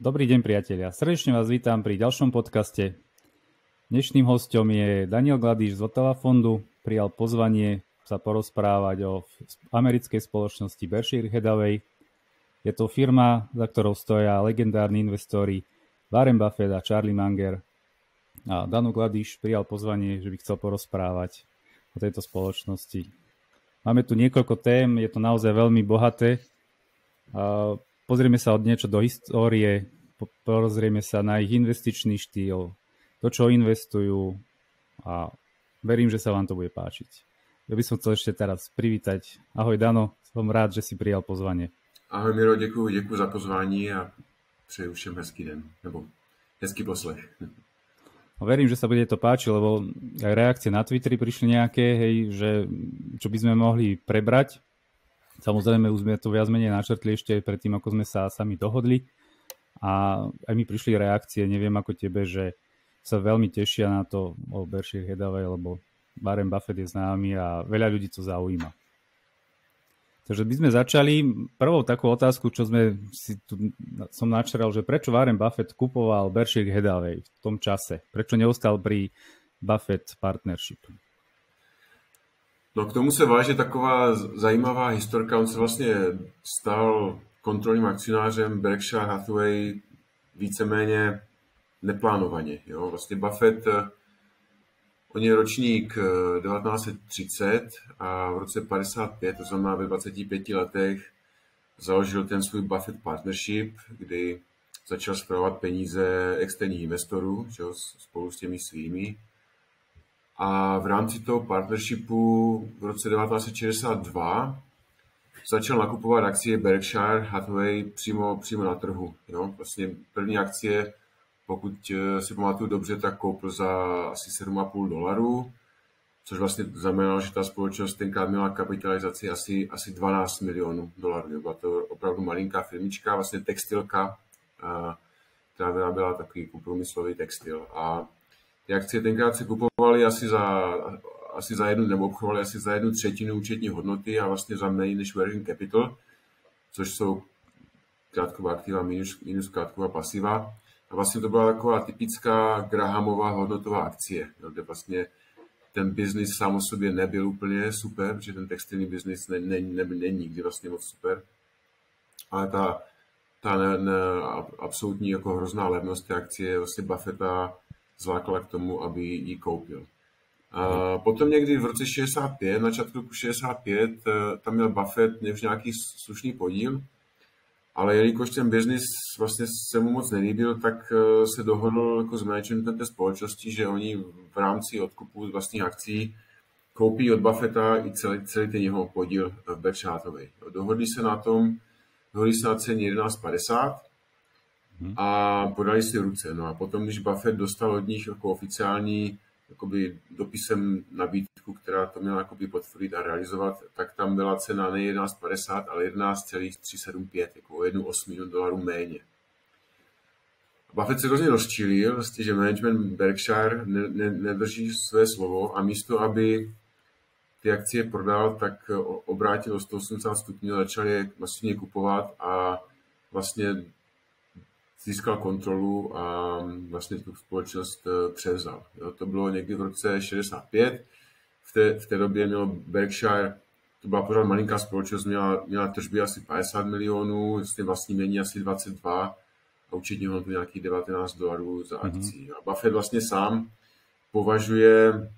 Dobrý deň priatelia, srdečne vás vítam pri ďalšom podcaste. Dnešným hostom je Daniel Gladíš z Otava fondu, prijal pozvanie sa porozprávať o americkej spoločnosti Berkshire Hathaway. Je to firma, za ktorou stoja legendárni investori Warren Buffett a Charlie Munger. A Danu Gladíš prijal pozvanie, že by chcel porozprávať o tejto spoločnosti. Máme tu niekoľko tém, je to naozaj veľmi bohaté. A pozrieme sa od niečo do histórie, pozrieme sa na ich investičný štýl, to, čo investujú a verím, že sa vám to bude páčiť. Ja by som chcel ešte teraz privítať. Ahoj Dano, som rád, že si prijal pozvanie. Ahoj Miro, děkuji, děkuji za pozvání a přeju všem hezký den, nebo hezký poslech. No, verím, že sa bude to páčiť, lebo aj reakcie na Twitteri prišli nejaké, hej, že čo by sme mohli prebrať. Samozrejme, už sme to viac menej načrtli ešte predtým, ako sme sa sami dohodli. A aj mi prišli reakcie, neviem ako tebe, že sa veľmi tešia na to o Berkshire Hathaway, lebo Warren Buffett je známy a veľa ľudí to zaujíma. Takže by sme začali prvou takú otázku, čo sme si tu, som načeral, že prečo Warren Buffett kupoval Berkshire Hathaway v tom čase? Prečo neostal pri Buffett Partnership? No k tomu se váže taková zajímavá historka. On se vlastně stal kontrolním akcionářem Berkshire Hathaway víceméně neplánovaně. Jo? Vlastně Buffett, on je ročník 1930 eh, a v roce 55, to znamená ve 25 letech, založil ten svůj Buffett Partnership, kdy začal zpravovat peníze externích investorů že, spolu s těmi svými. A v rámci toho partnershipu v roce 1962 začal nakupovat akcie Berkshire Hathaway přímo, přímo na trhu. Jo? Vlastně první akcie, pokud eh, si pamatuju dobře, tak koupil za asi 7,5 dolarů, což vlastně znamenalo, že ta společnost tenkrát měla kapitalizaci asi, asi 12 milionů dolarů. Byla to opravdu malinká firmička, vlastně textilka, která vyráběla takový průmyslový textil. A ty akcie tenkrát se kupovaly asi za, asi za jednu, nebo obchovaly asi za jednu třetinu účetní hodnoty a vlastně za méně než working capital, což jsou krátková aktiva minus, minus krátková pasiva. A vlastně to byla taková typická Grahamová hodnotová akcie, kde vlastně ten biznis sám o sobě nebyl úplně super, protože ten textilní biznis není ne, ne, není nikdy vlastně moc super. Ale ta, ta ne, ne, absolutní jako hrozná levnost té akcie vlastně Buffetta zlákala k tomu, aby ji koupil. A potom někdy v roce 65, na začátku roku 65, eh, tam měl Buffett nevž nějaký slušný podíl, ale jelikož ten biznis vlastně se mu moc nelíbil, tak eh, se dohodl jako s managementem té společnosti, že oni v rámci odkupu vlastních akcí koupí od Buffetta i celý, celý ten jeho podíl v Berkshire Hathaway. Dohodli se na tom, dohodli se na ceně 11,50 Mhm. A podali si ruce. No a potom, když Buffett dostal od nich jako oficiální jakoby dopisem nabídku, která to měla jakoby potvrdit a realizovat, tak tam byla cena ne 11,50, ale 11,375, jako o jednu osminu dolarů méně. Buffett se hrozně rozčilil, vlastně, že management Berkshire ne, ne, nedrží své slovo a místo, aby ty akcie prodal, tak obrátil o 180 stupňů, začal je masivně kupovat a vlastně získal kontrolu a vlastně tu společnost eh, převzal. Jo, to bylo někdy v roce 65. V té, v té době mělo Berkshire, to byla pořád malinká společnost, měla, měla tržby asi 50 milionů, vlastně vlastní mění asi 22 a účetní hodnotu nějakých 19 dolarů za mhm. akcí. Mm-hmm. A Buffett vlastně sám považuje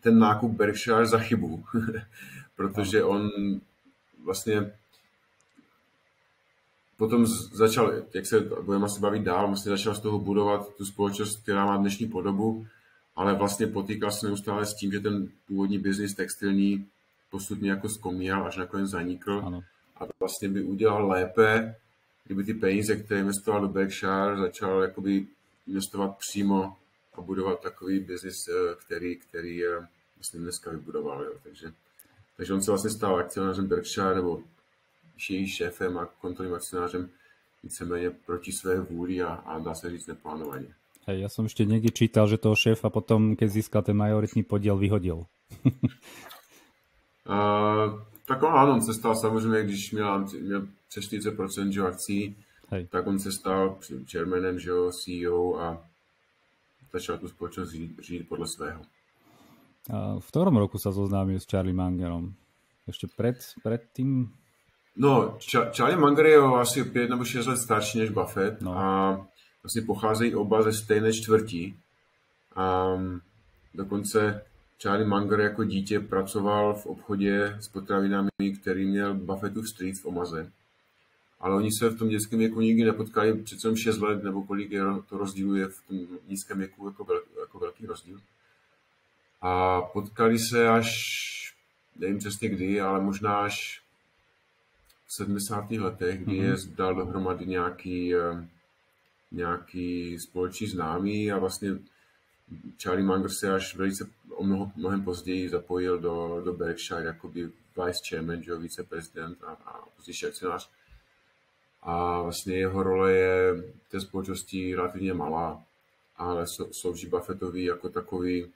ten nákup Berkshire za chybu, protože on vlastně potom začal, jak se budeme asi bavit dál, vlastně začal z toho budovat tu společnost, která má dnešní podobu, ale vlastně potýkal se neustále s tím, že ten původní biznis textilní postupně jako zkomíral, až nakonec zanikl. Ano. A vlastně by udělal lépe, kdyby ty peníze, které investoval do Berkshire, začal jakoby investovat přímo a budovat takový biznis, eh, který, který eh, vlastně dneska vybudoval. Jo. Takže, takže on se vlastně stal akcionářem Berkshire, nebo jejich šéfem a kontrolním akcionářem víceméně proti své vůli a, a dá se říct neplánovaně. Hej, ja som ešte niekde čítal, že toho šéfa potom, keď získal ten majoritní podiel, vyhodil. uh, tak áno, on se stal samozřejmě, když měl, měl přes 40% akcí, Hej. tak on se stal chairmanem, že jo, CEO a začal tu společnost řídit, řídit podle svého. A v ktorom roku sa zoznámil s Charlie Mangerom? Ještě před, před tím? No, Charlie Munger je asi pět nebo šest let starší než Buffett no. a vlastně pocházejí oba ze stejné čtvrtí. A dokonce Charlie Munger jako dítě pracoval v obchodě s potravinami, který měl Buffettův Street v Omaze. Ale oni se v tom dětském věku nikdy nepotkali, přece 6 let, nebo kolik je to rozdíluje v tom nízkém věku jako, vel, jako velký rozdíl. A potkali se až, nevím přesně kdy, ale možná až v 70. letech, kdy mm-hmm. je dal dohromady nějaký, eh, nějaký společný známý a vlastně Charlie Munger se až velice o mnoho, mnohem později zapojil do, do Berkshire jako by vice chairman, že viceprezident a, a pozdější akcionář. A vlastně jeho role je v té společnosti relativně malá, ale slouží Buffettovi jako takový,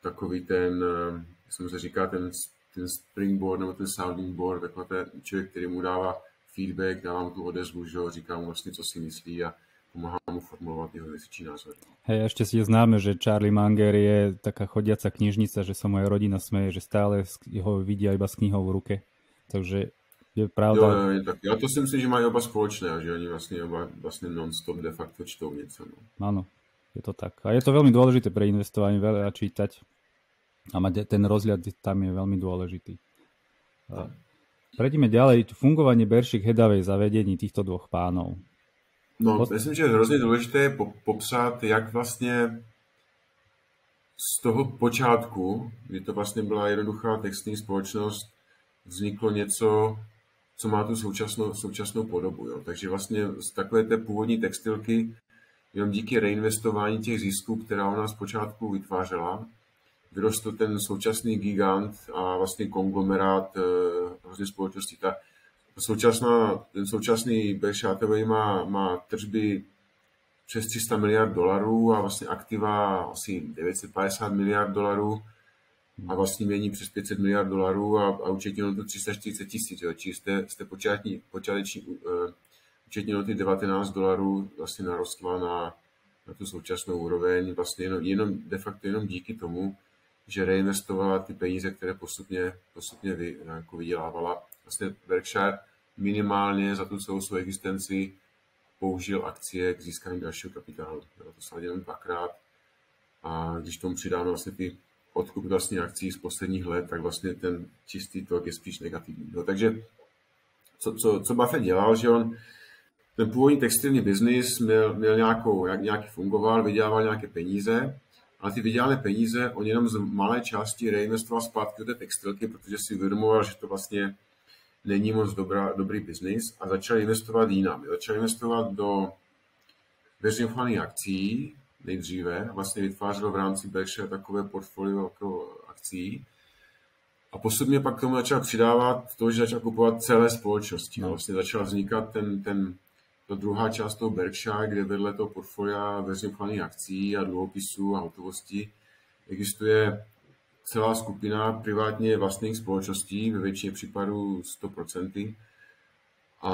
takový ten, eh, jak se mu se říká, ten, ten springboard nebo ten sounding board, takový ten člověk, který mu dává feedback, dává mu tu odezvu, že říká mu vlastně, co si myslí a pomáhá mu formulovat jeho větší názory. Hej, ešte si je známe, že Charlie Munger je taká chodiaca knižnica, že sa moja rodina smeje, že stále ho vidia iba s knihou v ruke. Takže je pravda. Jo, jo, tak já to si myslím, že mají oba společné a že oni vlastně oba vlastně non-stop de facto čtou něco. No. Áno, je to tak. A je to veľmi dôležité pre investovanie, veľa čítať. A mať ten rozhľad tam je veľmi dôležitý. Prejdeme ďalej. Fungovanie Beršik Hedavej zavedení týchto dvoch pánov. No, myslím, že je hrozně důležité popsat, jak vlastně z toho počátku, kdy to vlastně byla jednoduchá textní společnost, vzniklo něco, co má tu současnou, současnou podobu. Jo. Takže vlastně z takové té původní textilky, jenom díky reinvestování těch zisků, která ona zpočátku vytvářela, vyrostl ten současný gigant a vlastně konglomerát eh, společnosti. Ta, současná, ten současný Berkshire má, má tržby přes 300 miliard dolarů a vlastně aktiva asi 950 miliard dolarů a vlastně mění přes 500 miliard dolarů a, a účetní to 340 tisíc. Čili jste, jste počáteční, počáteční uh, účetní noty 19 dolarů vlastně narostla na, na tu současnou úroveň, vlastně jenom, jenom, de facto jenom díky tomu, že reinvestovala ty peníze, které postupně, postupně vy, jako vydělávala. Vlastně Berkshire minimálně za tu celou svou existenci použil akcie k získání dalšího kapitálu. To se jenom dvakrát. A když tomu přidáme vlastně ty odkup vlastně akcí z posledních let, tak vlastně ten čistý tok je spíš negativní. No, takže co, co, co Buffett dělal, že on ten původní textilní biznis měl, měl nějakou, jak, nějaký fungoval, vydělával nějaké peníze, ale ty vydělané peníze on jenom z malé části reinvestoval zpátky do té textilky, protože si uvědomoval, že to vlastně není moc dobrá, dobrý biznis a začal investovat jinam. Začal investovat do veřejných akcí, nejdříve. Vlastně vytvářel v rámci Berkshire takové portfolio jako akcí. A postupně pak k tomu začal přidávat to, že začal kupovat celé společnosti. No. Vlastně začal vznikat ten, ten, ta druhá část toho Berkshire, kde vedle toho portfolia veřejných akcí a dluhopisů a hotovosti existuje celá skupina privátně vlastních společností, ve většině případů 100%. A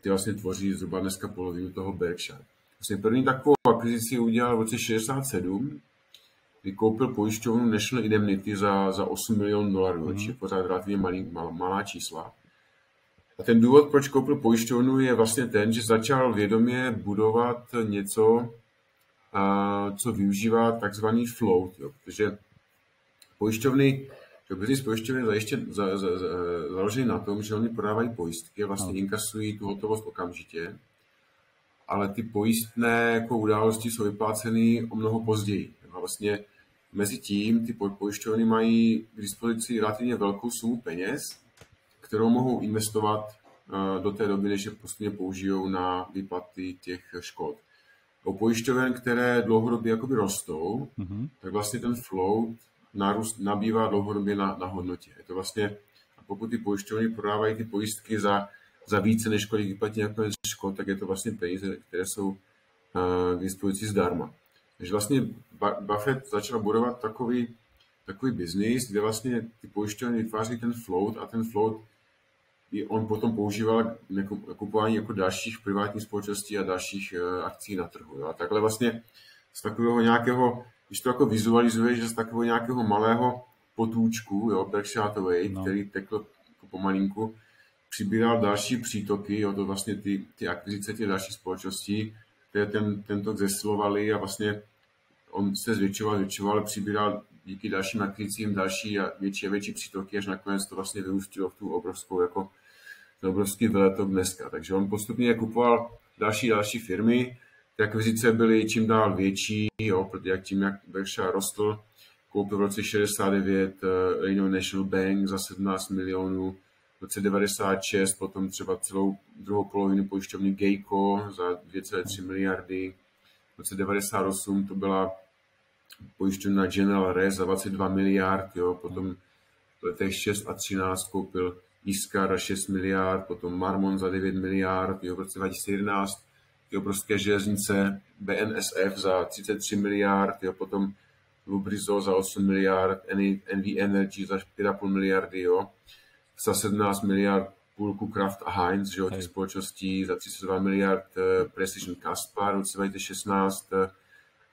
ty vlastně tvoří zhruba dneska polovinu toho Berkshire. Vlastně první takovou akvizici udělal v roce 67, kdy koupil pojišťovnu National Indemnity za, za 8 milionů dolarů, mm. což je pořád relativně malý, mal, malá čísla. A ten důvod, proč koupil pojišťovnu, je vlastně ten, že začal vědomě budovat něco, co využívá takzvaný float, jo, protože pojišťovny, že biznis pojišťovny je zajištěn, za, za, za, založený na tom, že oni prodávají pojistky a vlastně no. inkasují tu hotovost okamžitě ale ty pojistné jako události jsou vypláceny o mnoho později. A vlastně mezi tím ty pojišťovny mají k dispozici relativně velkou sumu peněz, kterou mohou investovat eh, do té doby, než je postupně použijou na výplaty těch škod. U pojišťoven, které dlouhodobě jakoby rostou, mm-hmm. tak vlastně ten flow nárůst nabývá dlouhodobě na, na hodnotě. Je to vlastně, a pokud ty pojišťovny prodávají ty pojistky za za více, než kolik vyplatí nakonec škod, tak je to vlastně peníze, které jsou k dispozici zdarma. Takže vlastně Buffett začal budovat takový, takový biznis, kde vlastně ty pojišťovny vytváří ten float a ten float on potom používal kupování jako dalších privátních společností a dalších eh, akcí na trhu. Jo. A takhle vlastně z takového nějakého, když to jako vizualizuje, že z takového nějakého malého potůčku, jo, Berkshire Hathaway, no. který tekl jako pomalinku, přibíral další přítoky, jo, to vlastně ty, ty akvizice těch dalších společností, které ten, tento zesilovali a vlastně on se zvětšoval, zvětšoval, ale přibíral díky dalším akvizicím další a větší a větší přítoky, až nakonec to vlastně vyústilo v tu obrovskou, jako ten obrovský veletok dneska. Takže on postupně kupoval další další firmy, ty akvizice byly čím dál větší, jo, protože jak tím, jak Berkshire rostl, koupil v roce 69 uh, Illinois National Bank za 17 milionů, v roce 96 potom třeba celou druhou polovinu pojišťovny Geico za 2,3 miliardy, v roce 98 to byla pojišťovna General Re za 22 miliard, jo, potom v letech 6 a 13 koupil Iskar za 6 miliard, potom Marmon za 9 miliard, jo, v roce 2011 ty obrovské železnice BNSF za 33 miliard, jo, potom Lubrizol za 8 miliard, NV Energy za 4,5 miliardy, jo, za 17 miliard půlku Kraft a Heinz, že jo, těch společností, za 32 miliard uh, Precision Caspar v roce 2016 uh,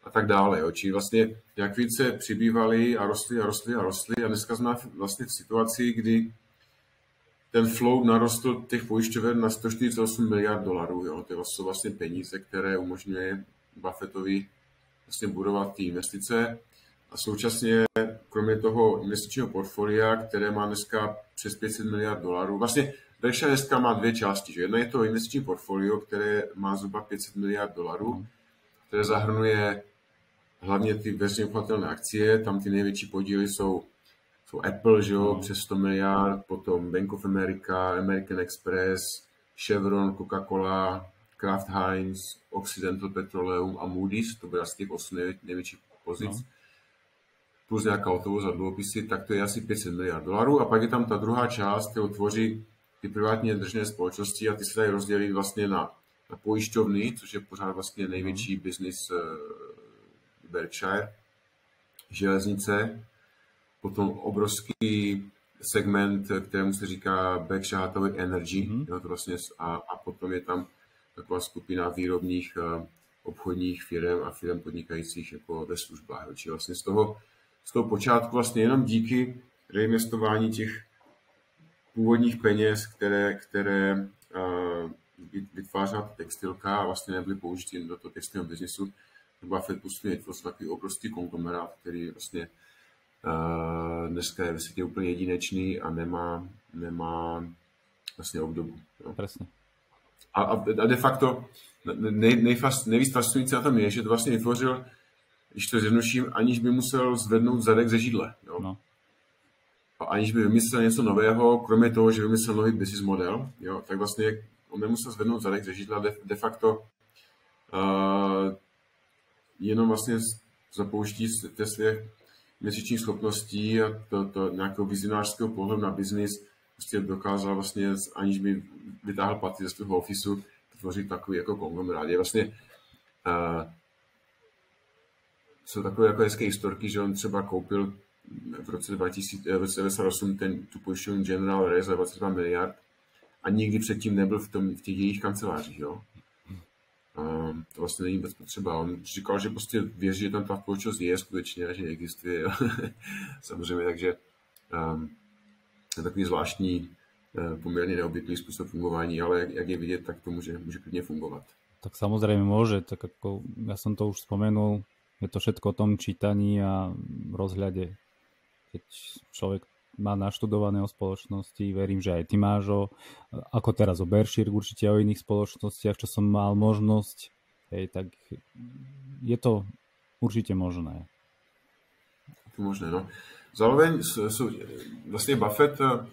a tak dále. Jo. Čili vlastně jak více přibývali a rostly a rostly a rostly a dneska jsme vlastně v situaci, kdy ten flow narostl těch pojišťoven na 148 miliard dolarů. Jo. To jsou vlastně peníze, které umožňuje Buffettovi vlastně budovat ty investice. A současně, kromě toho investičního portfolia, které má dneska přes 500 miliard dolarů, vlastně Berkshire dneska má dvě části. Že? Jedna je to investiční portfolio, které má zhruba 500 miliard dolarů, které zahrnuje hlavně ty veřejně akcie, tam ty největší podíly jsou jsou Apple, že jo, přes 100 miliard, potom Bank of America, American Express, Chevron, Coca-Cola, Kraft Heinz, Occidental Petroleum a Moody's, to byly asi těch 8 největších pozic, no. plus nějaká hotovost za dluhopisy, tak to je asi 500 miliard dolarů. A pak je tam ta druhá část, kterou tvoří ty privátně držné společnosti a ty se dají rozdělit vlastně na, na pojišťovny, což je pořád vlastně největší no. business uh, Berkshire, železnice, potom obrovský segment, kterému se říká Berkshire Energy, mm-hmm. jo, to vlastně, a, a potom je tam taková skupina výrobních uh, obchodních firm a firm podnikajících jako ve službách. Čili vlastně z toho, z toho počátku vlastně jenom díky reinvestování těch původních peněz, které, které uh, vytvářela ta textilka a vlastně nebyly použity do toho textilního biznesu, Buffett postupně vytvořil takový obrovský konglomerát, který vlastně dneska je ve světě úplně jedinečný a nemá, nemá vlastně obdobu. Jo. Presně. A, a de facto nej, nejfas, nejvíc fascinující na tom je, že to vlastně vytvořil, když to zjednoduším, aniž by musel zvednout zadek ze židle. Jo. No. A aniž by vymyslel něco nového, kromě toho, že vymyslel nový business model, jo, tak vlastně on nemusel zvednout zadek ze židla, de, de facto uh, jenom vlastně zapouští té své měsíčních schopností a to, to nějakého vizionářského pohledu na biznis prostě dokázal vlastně, aniž by vytáhl paty ze svého ofisu, tvořit takový jako konglomerát. Je vlastně uh, jsou takové jako hezké historky, že on třeba koupil v roce 2008 ten, tu pojišťovnu General Re za 22 miliard a nikdy předtím nebyl v, tom, v těch jejich kancelářích. Jo? To vlastně není vůbec potřeba. On říkal, že prostě věří, že tam ta společnost je skutečně a že existuje. Samozřejmě, takže um, je takový zvláštní, eh, poměrně neobvyklý způsob fungování, ale jak, jak je vidět, tak to může, může klidně fungovat. Tak samozřejmě může, tak jako já jsem to už spomenul, je to všetko o tom čítaní a rozhľade. Keď človek má naštudované o spoločnosti, verím, že aj ty máš o, ako teraz o Berkshire, určite o iných spoločnostiach, čo som mal možnosť, hej, tak je to určitě možné. To možné, no. Zároveň vlastně Buffett eh,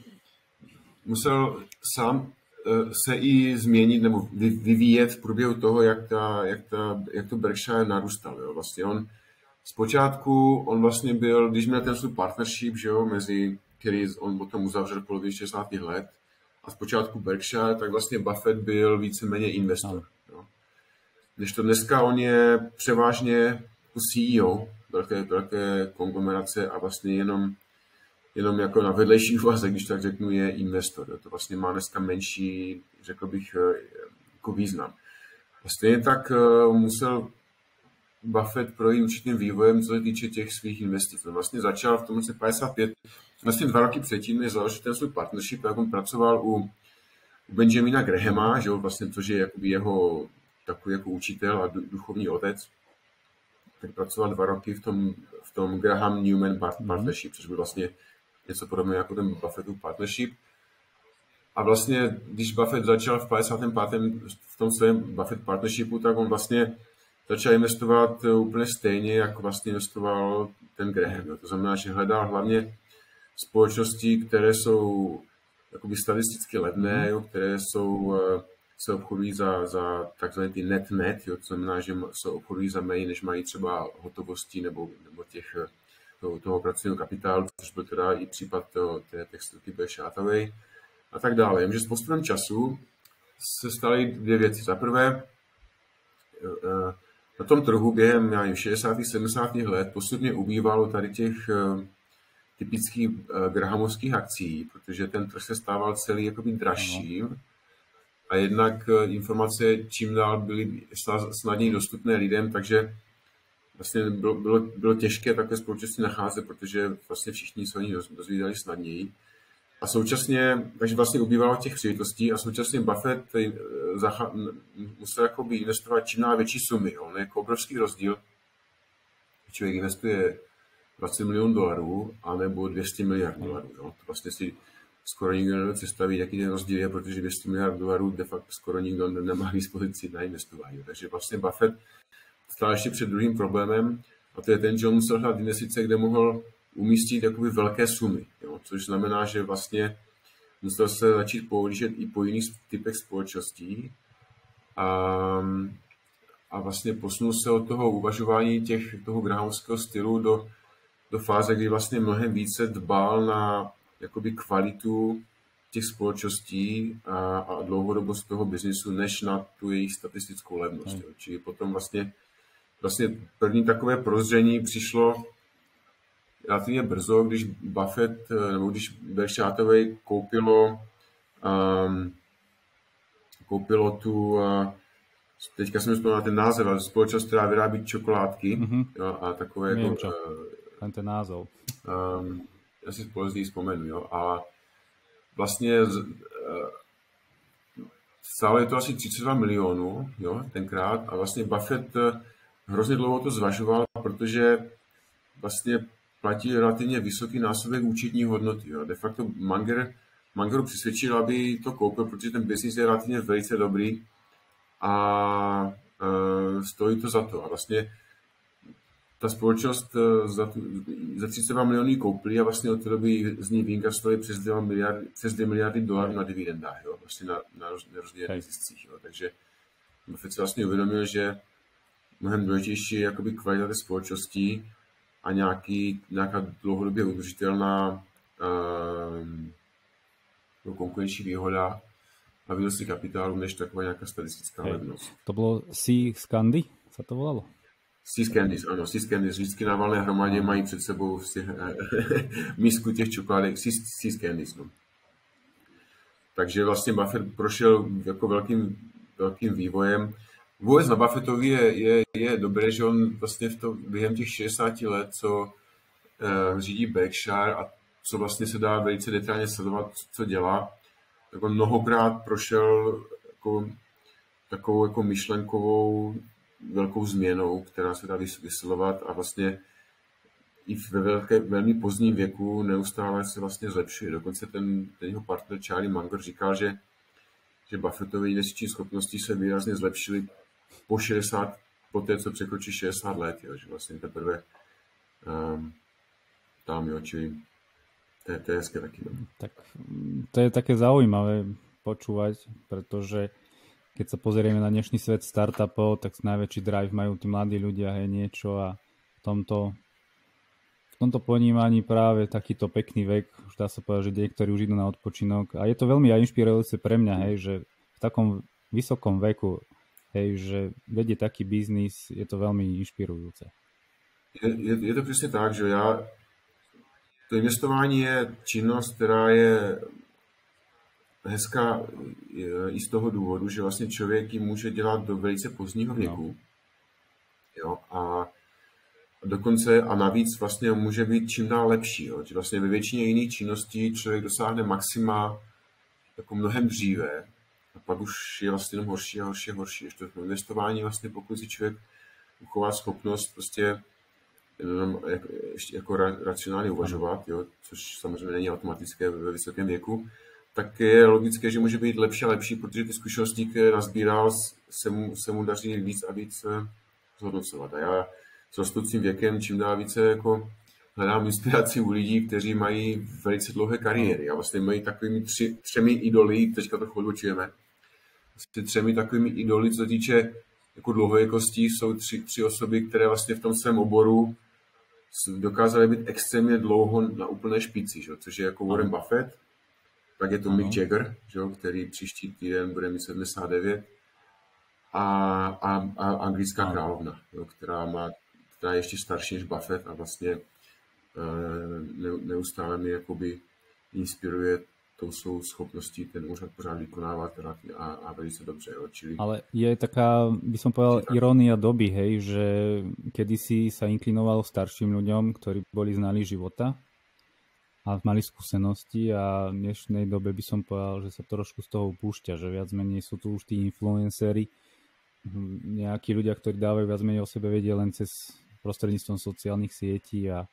musel sám eh, se i změnit nebo vyvíjet v průběhu toho, jak, ta, jak, ta, jak to Berkshire narůstal. Jo. Vlastně on zpočátku, on vlastně byl, když měl ten svůj partnership, že jo, mezi který on potom uzavřel v polovině 60. let. A zpočátku Berkshire, tak vlastně Buffett byl víceméně investor. Jo. Když to dneska on je převážně CEO velké, velké konglomerace a vlastně jenom, jenom jako na vedlejší úvazek, když tak řeknu, je investor. Jo. To vlastně má dneska menší, řekl bych, eh, jako význam. A stejně tak uh, musel Buffett projít určitým vývojem, co se týče těch svých investic. On vlastně začal v tom roce 55, vlastně dva roky předtím, než založil ten svůj partnership, jak on pracoval u, u Benjamina Grahama, že jo, vlastně, což je jakoby jeho takový jako učitel a duchovní otec, tak pracoval dva roky v tom, v tom Graham Newman mhm. Partnership, což byl vlastně něco podobného jako ten Buffettův partnership. A vlastně, když Buffett začal v 55. v tom svém Buffett partnershipu, tak on vlastně začal investovat úplně stejně, jako vlastně investoval ten Graham. Jo. To znamená, že hledal hlavně společnosti, které jsou jakoby statisticky levné, mhm. jo, které jsou, eh, se obchodují za, za takzvané ty net-net, jo, to znamená, že se obchodují za méně, než mají třeba hotovosti nebo, nebo těch, eh, toho, toho pracovního kapitálu, což byl teda i případ toho, té textilky Berkshire Hathaway a tak dále. Jenže s postupem času se staly dvě věci. Za prvé, eh, na tom trhu během já nevím, 60. 70. let postupně ubývalo tady těch eh, typických eh, grahamovských akcí, protože ten trh se stával celý jakoby dražším a jednak informace čím dál byly snadněji dostupné lidem, takže vlastně bylo, bylo, bylo těžké takové společnosti nacházet, protože vlastně všichni se o nich dozvídali snadněji. A současně, takže vlastně ubývalo těch příležitostí a současně Buffett eh, musel jakoby investovat čím dál větší sumy. On jako obrovský rozdíl, člověk investuje 20 milionů dolarů anebo 200 miliard dolarů. Jo. To vlastně si skoro nikdo nedokáže představit, jaký ten rozdíl je, protože 200 miliard dolarů de facto skoro nikdo nemá k dispozici na investování. Takže vlastně Buffett stál ještě před druhým problémem a to je ten, že on musel hledat investice, kde mohl umístit jakoby velké sumy, jo? což znamená, že vlastně musel se začít pohlížet i po jiných typech společností a, a vlastně posunul se od toho uvažování těch, toho grahamovského stylu do, do fáze, kdy vlastně mnohem více dbal na jakoby kvalitu těch společností a, a dlouhodobost toho biznisu, než na tu jejich statistickou levnost. Hmm. Čili potom vlastně, vlastně první takové prozření přišlo relativně brzo, když Buffett, eh, nebo když Berkshire koupilo, um, koupilo tu, uh, teďka jsem vzpomněl ten název, ale společnost, která vyrábí čokoládky mm-hmm. jo, a takové Nevím, jako... Uh, ten název. Um, já si později vzpomenu, jo, a vlastně uh, stálo je to asi 32 milionů, jo, tenkrát, a vlastně Buffett hrozně dlouho to zvažoval, protože vlastně platí relativně vysoký násobek účetní hodnoty. Jo. De facto Manger, Mangeru přesvědčil, aby to koupil, protože ten biznis je relativně velice dobrý a e, stojí to za to. A vlastně ta společnost e, za, za 32 milionů koupili a vlastně od té doby z ní vyinkastovali přes 2 miliardy, přes 2 miliardy dolarů na dividendách, jo, vlastně na, na, na rozdílných ziscích. Jo. Takže Buffett si vlastně uvědomil, že mnohem důležitější je jakoby kvalita té společnosti a nějaký, nějaká dlouhodobě udržitelná uh, konkurenční výhoda a výnosy kapitálu, než taková nějaká statistická hey. levnost. To bylo Sea Scandy, se to volalo? Sea Scandis, ano, Sea Scandis. Vždycky na valné hromadě mají před sebou si, misku těch čokoládek, Sea, sea no. Takže vlastně Buffett prošel jako velkým, velkým vývojem Vůbec na Buffettovi je, je, je dobré, že on vlastně v to, během těch 60 let, co uh, řídí Berkshire a co vlastně se dá velice detailně sledovat, co dělá, tak on mnohokrát prošel jako, takovou jako myšlenkovou velkou změnou, která se dá vyslovovat a vlastně i ve velké, velmi pozdním věku neustále se vlastně zlepšuje. Dokonce ten, ten jeho partner Charlie Munger říkal, že, že Buffettovy investiční schopnosti se výrazně zlepšily po 60, po té, co překročí 60 let, jo, že vlastně teprve um, tam, jo, čili to je, to je hezké taky. No. Tak to je také zaujímavé počúvať, pretože keď sa pozrieme na dnešný svet startupov, tak najväčší drive majú tí mladí ľudia, hej, niečo a v tomto v tomto ponímaní práve takýto pekný vek, už dá sa povedať, že niektorí už idú na odpočinok a je to veľmi aj inšpirujúce pre mňa, hej, že v takom vysokom veku hej, že vedie taký biznis, je to veľmi inšpirujúce. Je, je, je to přesně tak, že já To investování je činnost, která je hezká i z toho důvodu, že vlastně člověk ji může dělat do velice pozdního no. věku. No. Jo, a dokonce a navíc vlastně může být čím dál lepší. Jo. Že vlastně ve většině jiných činností člověk dosáhne maxima jako mnohem dříve a pak už je vlastně jenom horší a horší a horší. Ještě to investování vlastně, pokud si člověk uchová schopnost prostě jenom jako, ještě jako racionálně uvažovat, jo, což samozřejmě není automatické ve vysokém věku, tak je logické, že může být lepší a lepší, protože ty zkušenosti, které nazbíral, se mu, se mu daří víc a víc eh, zhodnocovat. A já s rostoucím věkem čím dál více jako hledám inspiraci u lidí, kteří mají velice dlouhé kariéry a vlastně mají takovými tři, třemi idoly, teďka to chvíli čujeme, vlastně třemi takovými idoly, co týče jako dlouhověkostí, jsou tři, tři osoby, které vlastně v tom svém oboru dokázaly být extrémně dlouho na úplné špici, že? což je jako Warren Buffett, pak je to Mick Jagger, že? který příští týden bude mít 79, a, a, a anglická královna, jo, která, má, která je ještě starší než Buffett a vlastně uh, neustále mi jakoby inspiruje tou svou schopností ten úřad pořád vykonávat a, a velice dobře. Jo. Čili... Ale je taká, by som povedal, tak... irónia doby, hej, že kedysi sa inklinoval starším ľuďom, ktorí boli znali života a mali skúsenosti a v dnešnej dobe by som povedal, že sa trošku z toho upúšťa, že viac menej sú tu už tí influencery, nejakí ľudia, ktorí dávajú viac menej o sebe vedieť len cez prostredníctvom sociálnych sietí a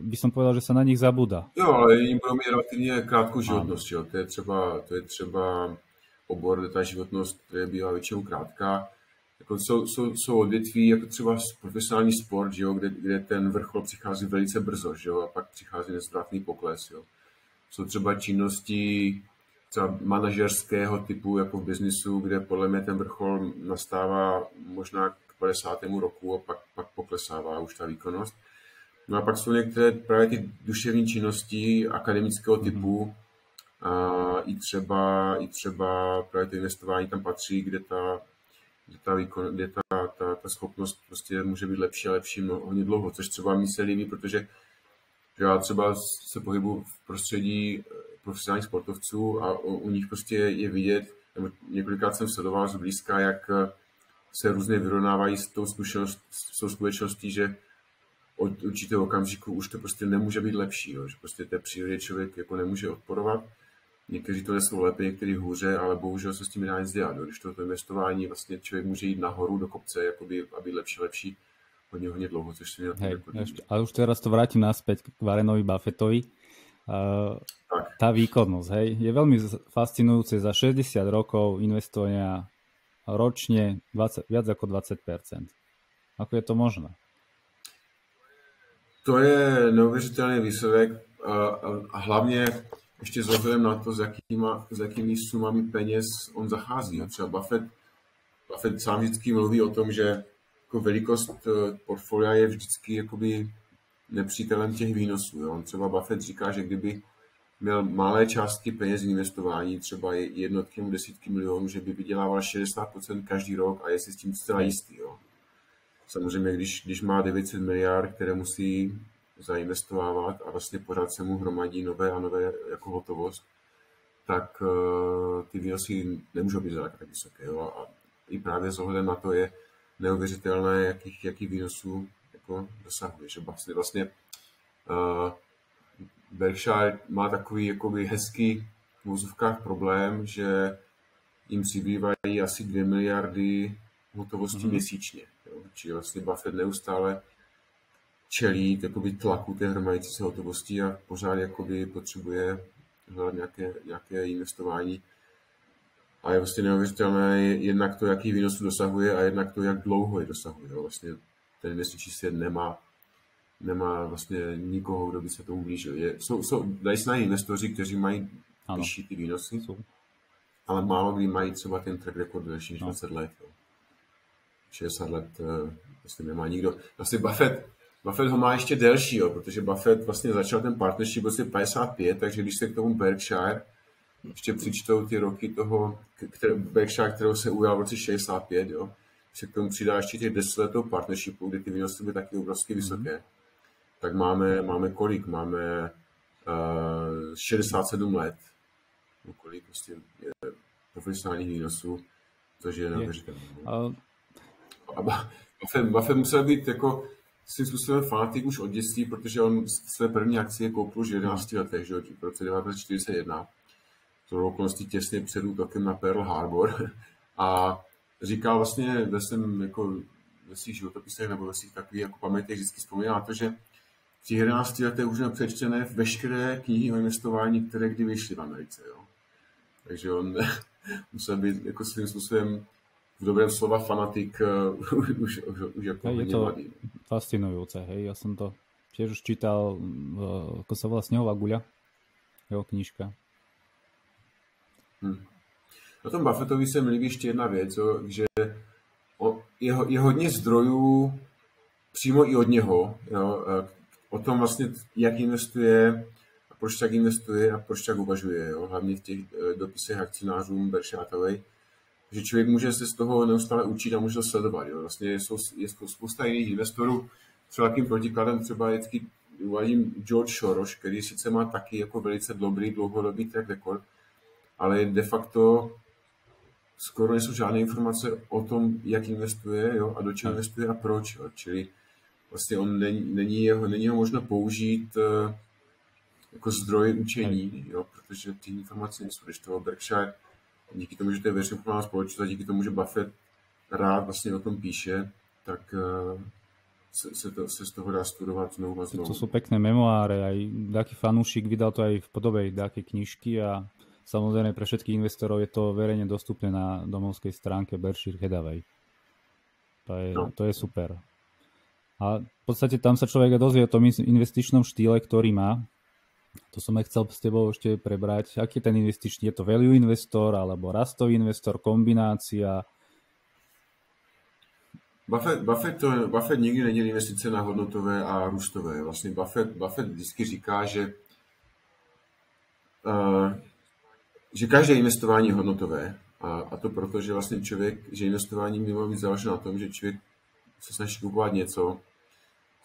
by som povedal, že sa na nich zabúda. Jo, ale jim budou mít relativně krátkou životnost. Jo. To, je třeba, to je třeba obor, kde ta životnost je bývá většinou krátká. Jako jsou, jsou, jsou odvětví, jako třeba profesionální sport, jo, kde, kde ten vrchol přichází velice brzo, jo, a pak přichází nezvratný pokles. Jo. Jsou třeba činnosti, třeba manažerského typu jako v biznisu, kde podle mě ten vrchol nastává možná k 50. roku a pak, pak poklesává už ta výkonnost. No a pak jsou některé právě ty duševní činnosti akademického mhm. typu, a i třeba, i třeba právě to investování tam patří, kde ta, kde ta, výkon, kde ta, ta, ta schopnost prostě může být lepší a lepší hodně dlouho, což třeba mi se líbí, protože že já třeba se pohybu v prostředí profesionálních sportovců a u, u nich prostě je vidět, nebo několikrát jsem sledoval zblízka, jak eh, se různě vyrovnávají s tou, s tou skutečností, že od určitého okamžiku už to prostě nemůže být lepší, jo? že prostě té přírodě člověk jako nemůže odporovat. Někteří to nesou lépe, někteří hůře, ale bohužel se s tím nedá nic dělat. Jo? Když to, to investování vlastně člověk může jít nahoru do kopce, jakoby, aby lepší, lepší hodně, hodně dlouho, což se mi na Hej, jako Ale už teraz to vrátím naspäť k Warrenovi Buffettovi tá výkonnosť, hej, je veľmi fascinujúce za 60 rokov investovania ročne 20, viac ako 20%. Ako je to možné? To je neuvěřitelný výsledek a, a, a hlavně ještě s na to, s, jakýma, s jakými sumami peněz on zachází. Třeba Buffett, Buffett sám vždycky mluví o tom, že jako velikost eh, portfolia je vždycky jakoby nepřítelem těch výnosů. Jo. On třeba Buffett říká, že kdyby měl malé částky peněz investování, třeba jednotky desítky milionů, že by vydělával 60% každý rok a je si s tím zcela jistý. Jo. Samozřejmě, když, když má 900 miliard, které musí zainvestovávat a vlastně pořád se mu hromadí nové a nové jako hotovost, tak uh, ty výnosy nemůžou být tak vysoké. Jo. A i právě s ohledem na to je neuvěřitelné, jakých, jakých výnosů jako dosahuje. Že vlastně, vlastně uh, Berkshire má takový jakoby hezký v úzovkách problém, že jim přibývají asi 2 miliardy hotovosti mm-hmm. měsíčně. Či vlastně Buffett neustále čelí jakoby tlaku té hromadící se hotovosti a pořád jakoby potřebuje hledat nějaké, nějaké investování. A je vlastně neuvěřitelné jednak to, jaký výnosu dosahuje a jednak to, jak dlouho je dosahuje. Vlastně ten investiční svět nemá nemá vlastně nikoho, kdo by se tomu blížil. Je, jsou, jsou, dají se na investoři, kteří mají vyšší ty výnosy, jsou. ale málo kdy mají třeba ten track record delší než no. 20 let. Jo. 60 let uh, vlastně nemá nikdo. Vlastně Buffett, Buffett ho má ještě delší, jo, protože Buffett vlastně začal ten partnership v roce 55, takže když se k tomu Berkshire ještě přičtou ty roky toho, které, Berkshire, kterého se ujal v roce 65, jo, se k tomu přidá ještě těch 10 letů partnershipu, kde ty výnosy byly taky obrovsky vysoké. Mm-hmm tak máme, máme kolik? Máme uh, 67 let. No kolik prostě je profesionálních výnosů, což je neuvěřitelné. A Buffett, Buffett musel být jako svým způsobem fanatik už od dětství, protože on své první akcie koupil už v 11 letech, že v roce 1941. To okolností těsně před útokem na Pearl Harbor. A říkal vlastně ve svém jako ve svých životopisech nebo ve svých takových jako pamětech vždycky vzpomíná to, že v těch 11 letech už měl přečtené veškeré knihy o investování, které kdy vyšly v Americe. Jo. Takže on musel být jako svým způsobem v dobrém slova fanatik uh, už, už, už jako je to mladý. fascinujúce, hej, ja som to tiež už čítal, uh, ako sa volá Snehová guľa, jeho knižka. Hmm. Na tom Buffettovi se mi líbí ještě jedna věc, jo, že je, je hodně zdrojů přímo i od něho, jo, o tom vlastně, jak investuje, a proč tak investuje a proč tak uvažuje, jo, hlavně v těch e, dopisech akcionářům Berkshire Hathaway, že člověk může se z toho neustále učit a může to sledovat. Jo. Vlastně jsou, je spousta jiných investorů, třeba takým protikladem třeba vždycky uvádím George Soros, který sice má taky jako velice dobrý dlouhodobý track record, ale de facto skoro nejsou žádné informace o tom, jak investuje jo, a do čeho investuje a proč. Jo. Čili vlastně on není, není, jeho, není ho možno použít uh, jako zdroj učení, jo, protože ty informace nejsou. Když toho Berkshire, díky tomu, že to je veřejně společnost a díky tomu, že Buffett rád vlastně o tom píše, tak uh, se, se, to, se z toho dá studovat znovu a znovu. To jsou pekné memoáre, aj taký fanúšik vydal to aj v podobe také knižky a Samozrejme pre všetkých investorov je to verejne dostupné na domovskej stránke Berkshire Hathaway. To je, no. to je super. A v podstate tam sa človek dozvie o tom investičnom štýle, ktorý má. To som aj chcel s tebou ešte prebrať. Aký je ten investičný? Je to value investor alebo rastový investor, kombinácia? Buffett, Buffett, to, Buffett nikdy není investice na hodnotové a růstové. Vlastně Buffett, Buffett vždycky říká, že uh, že každé investování je hodnotové. A, a to proto, že vlastně člověk, že investování by mělo být založeno na tom, že člověk se snaží kupovat něco,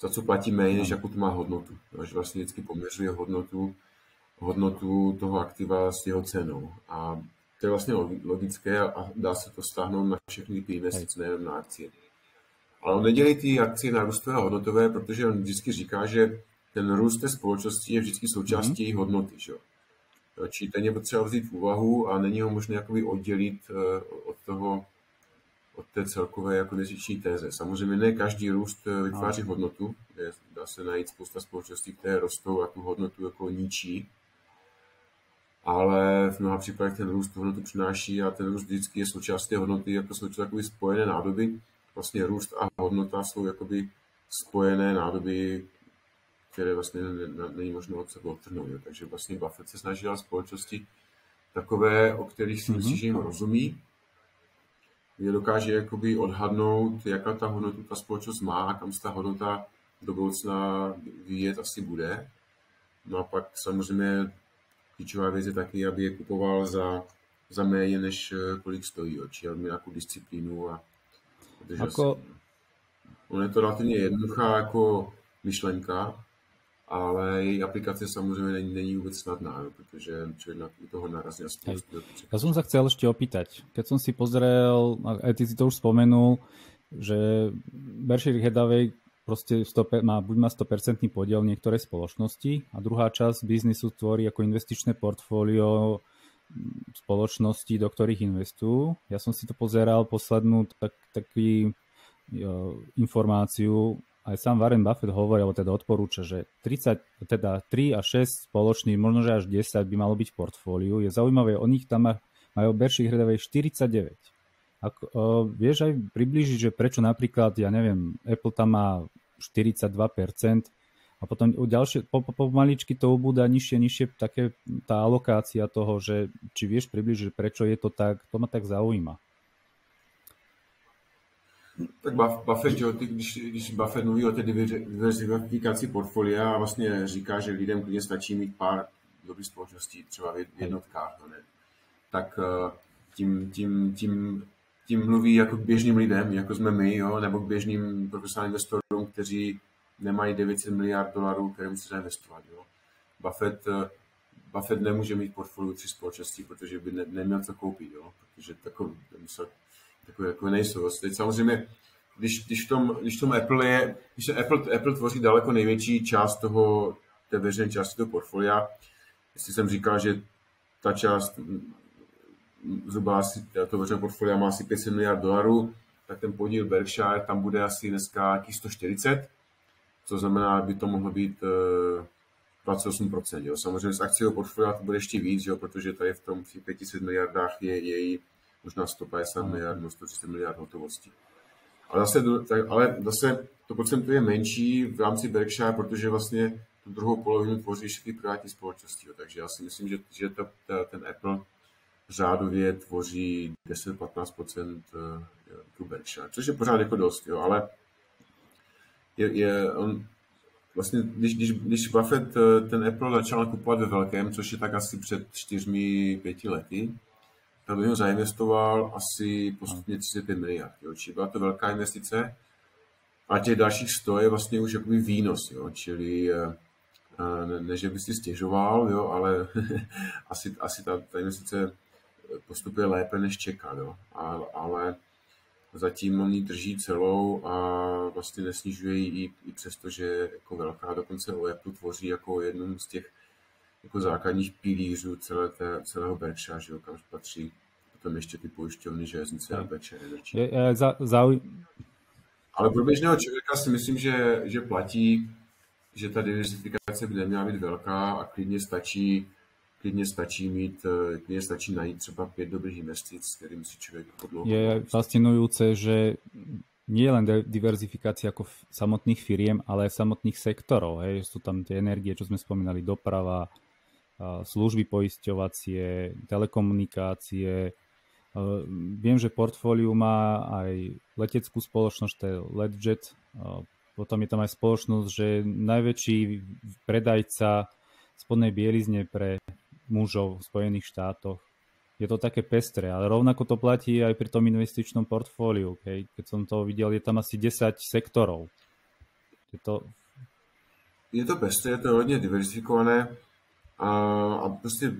za co platí méně, než jakou to má hodnotu. No, že vlastně vždycky poměřuje hodnotu, hodnotu toho aktiva s jeho cenou. A to je vlastně logické a dá se to stáhnout na všechny ty investice, nejen na akcie. Ale on nedělí ty akcie na růstové a hodnotové, protože on vždycky říká, že ten růst té společnosti je vždycky součástí mm-hmm. její hodnoty. Že? Čili ten je potřeba vzít v úvahu a není ho možné jakoby oddělit eh, od toho, od té celkové jako měsíční téze. Samozřejmě ne každý růst eh, vytváří hodnotu, dá se najít spousta společností, které rostou a tu hodnotu jako ničí, ale v mnoha případech ten růst hodnotu přináší a ten růst vždycky je součástí hodnoty, jako jsou to takové spojené nádoby. Vlastně růst a hodnota jsou jakoby spojené nádoby, které vlastně není možno od sebe odtrhnout. Takže vlastně Buffett se snažil společnosti takové, o kterých si myslí, mm-hmm. že jim rozumí, je dokáže jakoby odhadnout, jaká ta hodnota ta společnost má a kam se ta hodnota do budoucna vyjet asi bude. No a pak samozřejmě klíčová věc je taky, aby je kupoval za, za méně, než eh, kolik stojí. Či aby nějakou disciplínu a Ako... Ono je to relativně jednoduchá jako myšlenka, ale její aplikace samozřejmě není, není vůbec snadná, no, protože člověk na toho narazí na spoustu. Ja som sa chcel ešte opýtať, keď som si pozrel, aj ty si to už spomenul, že Berkshire Hathaway proste 100, má, buď má 100% podiel v niektorej spoločnosti a druhá časť biznisu tvorí ako investičné portfólio spoločnosti, do ktorých investujú. Ja som si to pozeral poslednú tak, taký jo, informáciu aj sám Warren Buffett hovorí, alebo teda odporúča, že 30, teda 3 a 6 spoločných, možno že až 10 by malo byť v portfóliu. Je zaujímavé, o nich tam majú Berkshire Hathaway 49. Ako, uh, vieš aj priblížiť, že prečo napríklad, ja neviem, Apple tam má 42% a potom u ďalšie, po, po, po maličky to ubúda nižšie, nižšie také tá alokácia toho, že či vieš približiť, prečo je to tak, to ma tak zaujíma. Tak Buffett, ty, když, když Buffett mluví o té diverzifikaci portfolia a vlastně říká, že lidem klidně stačí mít pár dobrých společností, třeba v jednotkách, no ne? tak eh, tím, tím, tím, tím mluví jako k běžným lidem, jako jsme my, jo, nebo k běžným profesionálním investorům, kteří nemají 900 miliard dolarů, které musí zainvestovat. Jo. Buffett, eh, Buffett nemůže mít portfolio tři společnosti, protože by ne, neměl co koupit, jo. protože takový, takové jako nejsou. Teď samozřejmě, když, když, v tom, když v tom Apple je, když Apple, Apple tvoří daleko největší část toho, té veřejné části toho portfolia, jestli jsem říkal, že ta část zhruba asi, to veřejné portfolia má asi 500 miliard dolarů, tak ten podíl Berkshire tam bude asi dneska nějaký 140, co znamená, by to mohlo být 28%. Eh, jo. Samozřejmě z akciového portfolia to bude ještě víc, jo, protože tady v tom v 500 miliardách je její možná 150 mm. miliard nebo 130 miliard hotovosti. Ale zase, tak, ale zase to procento je menší v rámci Berkshire, protože vlastně tu druhou polovinu tvoří všechny privátní společnosti. Jo. Takže já si myslím, že, že ta, ta, ten Apple řádově tvoří 10-15% eh, tu Berkshire, což je pořád jako dost, jo, ale je, je on, vlastně, když, když, když Buffett eh, ten Apple začal kupovat ve velkém, což je tak asi před čtyřmi, pěti lety, tak do něho zainvestoval asi postupně 35 miliard. Jo. Čili byla to velká investice a těch dalších 100 je vlastně už jakoby výnos, jo. čili eh, ne, ne, že by si stěžoval, jo, ale asi, asi ta, ta investice postupuje lépe, než čekal, jo. A, ale zatím on ji drží celou a vlastně nesnižuje ji i, i přesto, že jako velká, dokonce o Apple tvoří jako jednu z těch jako základních pilířů celé té, celého Berkshire, že jo, kam patří potom ještě ty pojišťovny, železnice a Berkshire. Je, je, za, zauj... Ale pro běžného člověka si myslím, že, že platí, že ta diversifikace by neměla být velká a klidně stačí klidně stačí mít, eh, klidně stačí najít třeba pět dobrých investic, s kterým si člověk podlouho... Je fascinujúce, že nie len diverzifikácia ako samotných firiem, ale aj samotných sektorov. Hej. Sú tam tie energie, čo sme spomínali, doprava, služby poisťovacie, telekomunikácie. Viem, že portfóliu má aj leteckú spoločnosť, to je LetJet. Potom je tam aj spoločnosť, že najväčší predajca spodnej bielizne pre mužov v Spojených štátoch. Je to také pestré, ale rovnako to platí aj pri tom investičnom portfóliu. Keď som to videl, je tam asi 10 sektorov. Je to, je to pestré, je to hodně diversifikované a, a prostě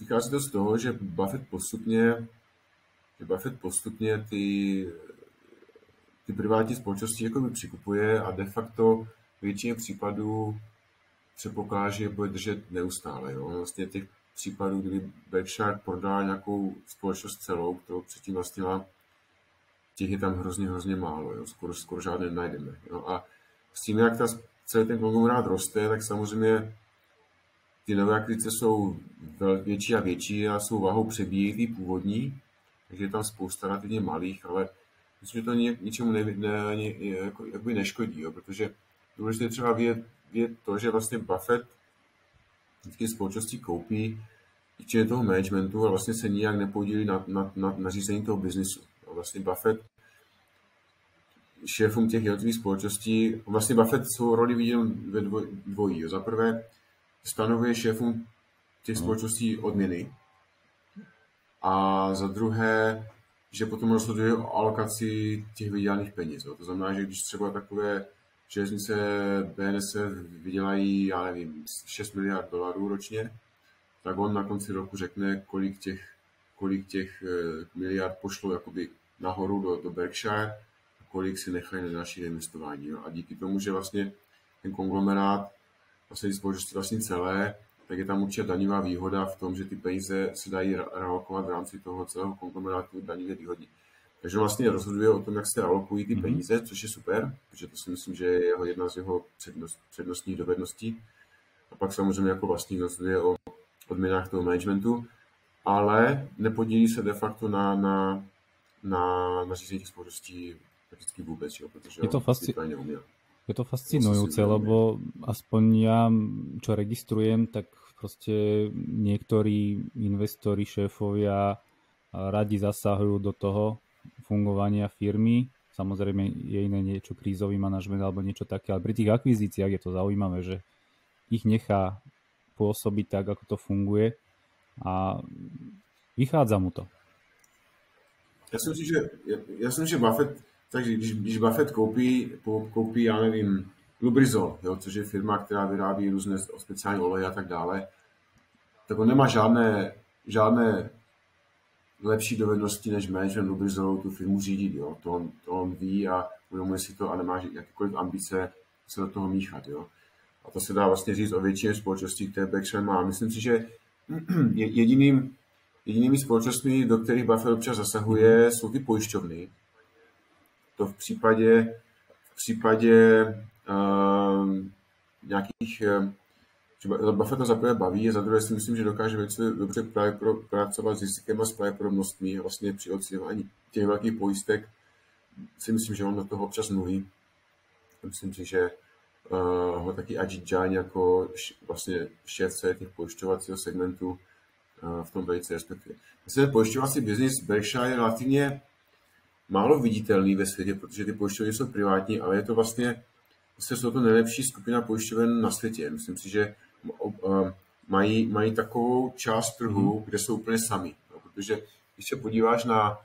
vychází to z toho, že Buffett postupně, že Buffett postupně ty, ty privátní společnosti jakoby přikupuje a de facto většině případů předpokládá, že je bude držet neustále. Jo? Vlastně těch případů, kdy Berkshire prodá nějakou společnost celou, kterou předtím vlastnila, těch je tam hrozně, hrozně málo. Jo? Skoro, skoro žádné najdeme. Jo? A s tím, jak ta, celý ten konglomerát roste, tak samozřejmě ty nové akvizice jsou větší a větší a svou váhou přebíjí ty původní, takže je tam spousta relativně malých, ale myslím, že to ničemu ne, ne, ne, jako, jakoby neškodí, jo? protože důležité je třeba vědět, je to, že vlastně Buffett vždycky společnosti koupí včetně toho managementu a vlastně se nijak nepodílí na, na, na, na řízení toho biznisu. A vlastně Buffett šéfům těch jednotlivých společností, vlastně Buffett svou roli vidí ve dvoj, dvojí. Za prvé stanovuje šéfům těch hmm. společností odměny a za druhé, že potom rozhoduje o alokaci těch vydělaných peněz. To znamená, že když třeba takové železnice BNS vydělají, já nevím, 6 miliard dolarů ročně, tak on na konci roku řekne, kolik těch, kolik těch eh, miliard pošlo jakoby nahoru do, do Berkshire a kolik si nechají na další investování. Jo. A díky tomu, že vlastně ten konglomerát vlastně společnosti vlastně celé, tak je tam určitě daňová výhoda v tom, že ty peníze se dají realokovat v rámci toho celého konglomerátu daňově výhodně. Takže vlastně rozhoduje o tom, jak se alokují ty mhm. peníze, což je super, protože to si myslím, že je jeho, jedna z jeho přednost, přednostních dovedností. A pak samozřejmě jako vlastník rozhoduje o odměnách toho managementu, ale nepodílí se de facto na, na, na, na řízení těch společností prakticky vůbec, jo, protože je to, fasci- je to fascinujúce, lebo aspoň ja, čo registrujem, tak proste niektorí investori, šéfovia radi zasahujú do toho, fungovania firmy. Samozrejme je iné niečo krízový manažment alebo niečo také, ale pri tých akvizíciách je to zaujímavé, že ich nechá pôsobiť tak, ako to funguje a vychádza mu to. Já si myslím, že, já, já si myslím, že Buffett, takže když, když Buffett koupí, koupí, já nevím, Lubrizol, jo, což je firma, která vyrábí různé speciální oleje a tak dále, tak on nemá žádné, žádné lepší dovednosti než management Lubrizolu tu firmu řídit. Jo. To, on, to on ví a uvědomuje si to a nemá jakékoliv ambice se do toho míchat. Jo. A to se dá vlastně říct o většině společností, které Berkshire má. Myslím si, že jediným, jedinými společnostmi, do kterých Buffett občas zasahuje, jsou ty pojišťovny. To v případě, v případě uh, nějakých třeba Buffett to za prvé baví a za druhé si myslím, že dokáže velice dobře právě pro, pracovat s rizikem a s pravděpodobnostmi vlastně při oceňování těch velkých pojistek si myslím, že on do toho občas mluví. Myslím si, že uh, ho taky Ajit Jain jako š, vlastně šéfce těch pojišťovacího segmentu uh, v tom velice respektuje. Myslím, že pojišťovací biznis Berkshire je relativně málo viditelný ve světě, protože ty pojišťovny jsou privátní, ale je to vlastně, vlastně jsou to nejlepší skupina pojišťoven na světě. Myslím si, že mají, mají takovou část trhu, mm. kde jsou úplně sami. No, protože když se podíváš na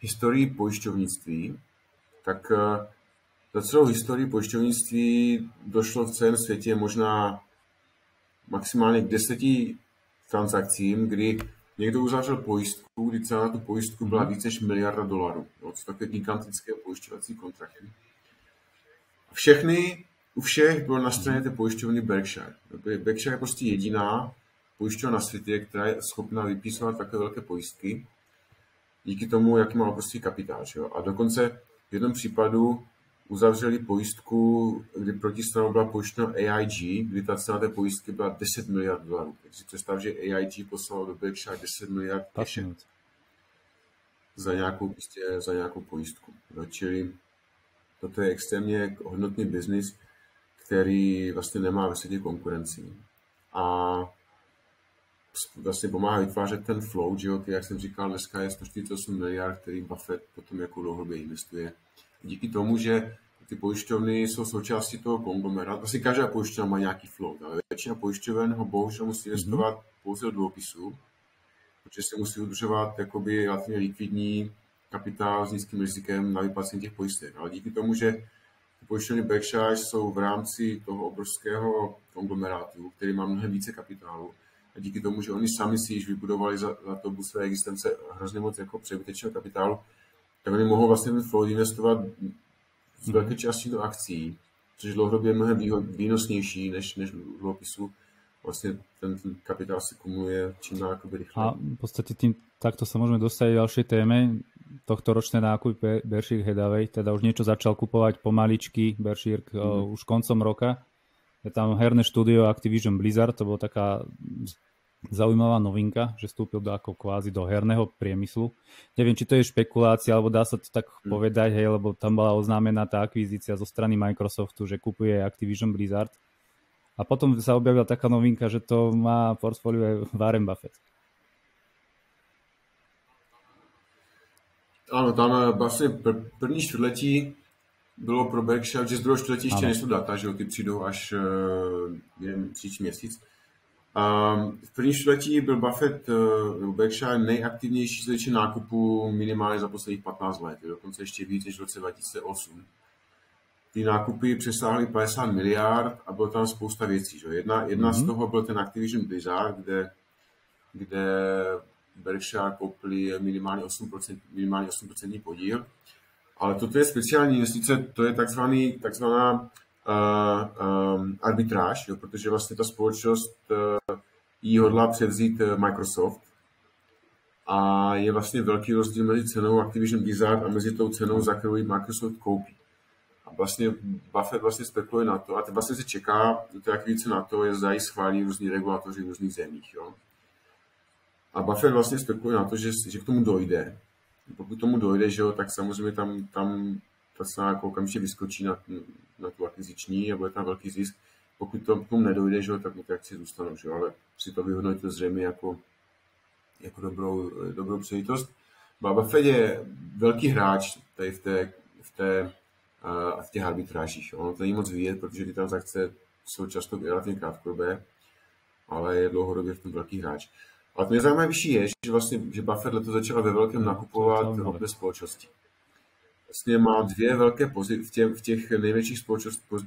historii pojišťovnictví, tak eh, za celou historii pojišťovnictví došlo v celém světě možná maximálně k deseti transakcím, kdy někdo uzavřel pojistku, kdy cena na tu pojistku byla mhm. více než miliarda dolarů. No, co takové gigantické pojišťovací kontrakty. Všechny u všech bylo na straně té pojišťovny Berkshire. Berkshire je prostě jediná pojišťovna na světě, která je schopná vypisovat takové velké pojistky, díky tomu, jaký má prostě kapitál. Že jo? A dokonce v jednom případu uzavřeli pojistku, kdy protistranou byla pojištěna AIG, kdy ta cena té pojistky byla 10 miliard dolarů. Takže si představ, že AIG poslalo do Berkshire 10 miliard za nějakou, prostě, za nějakou pojistku. No, čili toto je extrémně hodnotný biznis který vlastně nemá ve světě konkurenci. A vlastně pomáhá vytvářet ten flow, že jo, jak jsem říkal, dneska je 148 miliard, který Buffett potom jako dlouhodobě investuje. Díky tomu, že ty pojišťovny jsou součástí toho konglomerátu. Asi každá pojišťovna má nějaký flow, ale většina pojišťoven ho bohužel musí investovat mm-hmm. pouze do dluhopisů, protože se musí udržovat jakoby relativně likvidní kapitál s nízkým rizikem na vyplacení těch pojistek. Ale díky tomu, že pojišťovny Berkshire jsou v rámci toho obrovského konglomerátu, který má mnohem více kapitálu. A díky tomu, že oni sami si již vybudovali za, za to své existence hrozně moc jako přebytečného kapitálu, tak oni mohou vlastně ten flow investovat z velké části do akcí, což dlouhodobě je mnohem výnosnější než, než dluhopisu. Vlastně ten, ten kapitál se kumuluje čím dál rychle. A v podstatě tím takto sa môžeme dostať k ďalšej téme tohto ročné nákupy Berkshire Hedavej, teda už niečo začal kupovať pomaličky Berkshire mm. uh, už koncom roka. Je tam herné štúdio Activision Blizzard, to bola taká zaujímavá novinka, že vstúpil do ako kvázi do herného priemyslu. Neviem, či to je špekulácia, alebo dá sa to tak mm. povedať, hej, lebo tam bola oznámená tá akvizícia zo strany Microsoftu, že kupuje Activision Blizzard. A potom sa objavila taká novinka, že to má portfólio Warren Buffett. Ano, tam eh, vlastně první čtvrtletí bylo pro Berkshire, že z druhého čtvrtletí ještě nejsou data, že ty přijdou až jen příští měsíc. A v první čtvrtletí byl Buffett, uh, Berkshire nejaktivnější z nákupu minimálně za posledních 15 let, dokonce ještě víc než v roce 2008. Ty nákupy přesáhly 50 miliard a bylo tam spousta věcí. Že? Jedna, jedna mm-hmm. z mhm. toho byl ten Activision Blizzard, kde, kde Berkshire koupili minimálně 8%, minimálně 8% podíl. Ale toto je speciální investice, to je takzvaný, takzvaná arbitráž, jo, protože vlastně ta společnost uh, jí hodlá převzít uh, Microsoft a je vlastně velký rozdíl mezi cenou Activision Blizzard a mezi tou cenou, za kterou Microsoft koupí. A vlastně Buffett vlastně spekuluje na to, a teď vlastně se čeká, to jak více na to, je zda schválí různí regulatoři v různých zemích. Jo. A Buffett vlastně spekuluje na to, že, že k tomu dojde. Pokud tomu dojde, že jo, tak samozřejmě tam, tam ta cena jako okamžitě vyskočí na, na tu akviziční a bude tam velký zisk. Pokud to k tomu nedojde, že tak ty akcie zůstanou, že ale si to vyhodnotit zřejmě jako, jako dobrou, dobrou příležitost. Buffett je velký hráč tady v té, v té, v těch arbitrážích. Ono to není moc vidět, protože ty transakce jsou často relativně krátkodobé, ale je dlouhodobě v tom velký hráč. Ale to nejzajímavější je, že vlastně že Buffett letos začal ve velkém nakupovat ropné společnosti. Vlastně má dvě velké pozice, v, těch, v těch největších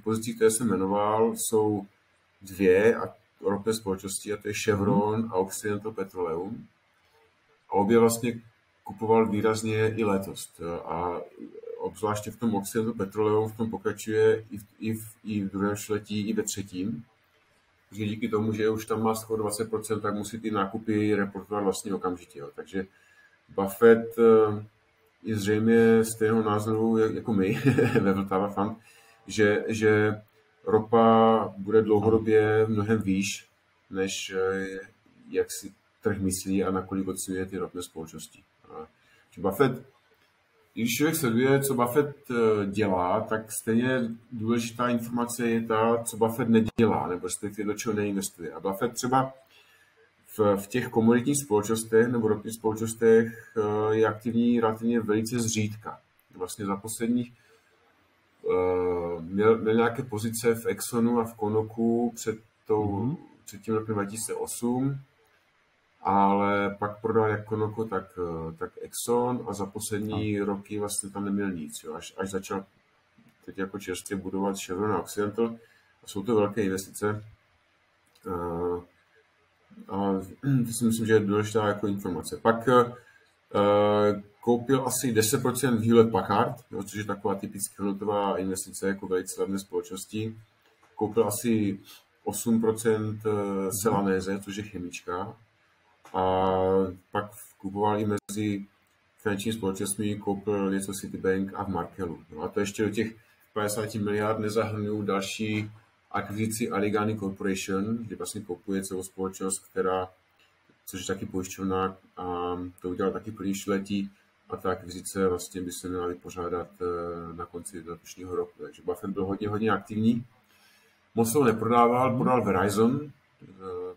pozicích, které jsem jmenoval, jsou dvě a ropné společnosti, a to je Chevron a Occidental Petroleum. A obě vlastně kupoval výrazně i letos. A obzvláště v tom Occidental Petroleum v tom pokračuje i v, i v, i v druhém čtvrtletí, i ve třetím. Protože díky tomu, že už tam má skoro 20%, tak musí ty nákupy reportovat vlastně okamžitě. Takže Buffett eh, je zřejmě stejného názoru jako my ve Vltava Fund, že, že ropa bude dlouhodobě mnohem výš, než eh, jak si trh myslí a nakolik ocenuje ty ropné společnosti. Buffett, když člověk sleduje, co Buffett eh, dělá, tak stejně důležitá informace je ta, co Buffett nedělá, nebo respektive do čeho neinvestuje. A Buffett třeba v, v těch komunitních společnostech nebo ropných společnostech eh, je aktivní relativně velice zřídka. Vlastně za posledních uh, měl, měl nějaké pozice v Exxonu a v Konoku před, tou, mm-hmm. před tím rokem 2008, ale pak prodal jak Konoku, tak, eh, tak Exxon a za poslední a. roky vlastně tam neměl nic. Jo. Až, až začal teď jako čerstvě budovat Chevron a Occidental. A jsou to velké investice. Uh, a to si myslím, že je důležitá jako informace. Pak uh, koupil asi 10% Hewlett Packard, jo, což je taková typická hodnotová investice jako velice levné společnosti. Koupil asi 8% Selanéze, což je chemička. A pak kupoval i mezi finanční společnostmi, koupil něco Citibank a v Markelu. No a to ještě do těch 50 miliard nezahrnují další akvizici Aligani Corporation, kde vlastně kupuje celou společnost, která, což je taky pojišťovna, a to udělal taky první letí a ta akvizice vlastně by se měla vypořádat eh, na konci letošního roku. Takže Buffett byl hodně, hodně aktivní. Moc toho neprodával, prodal Verizon, eh,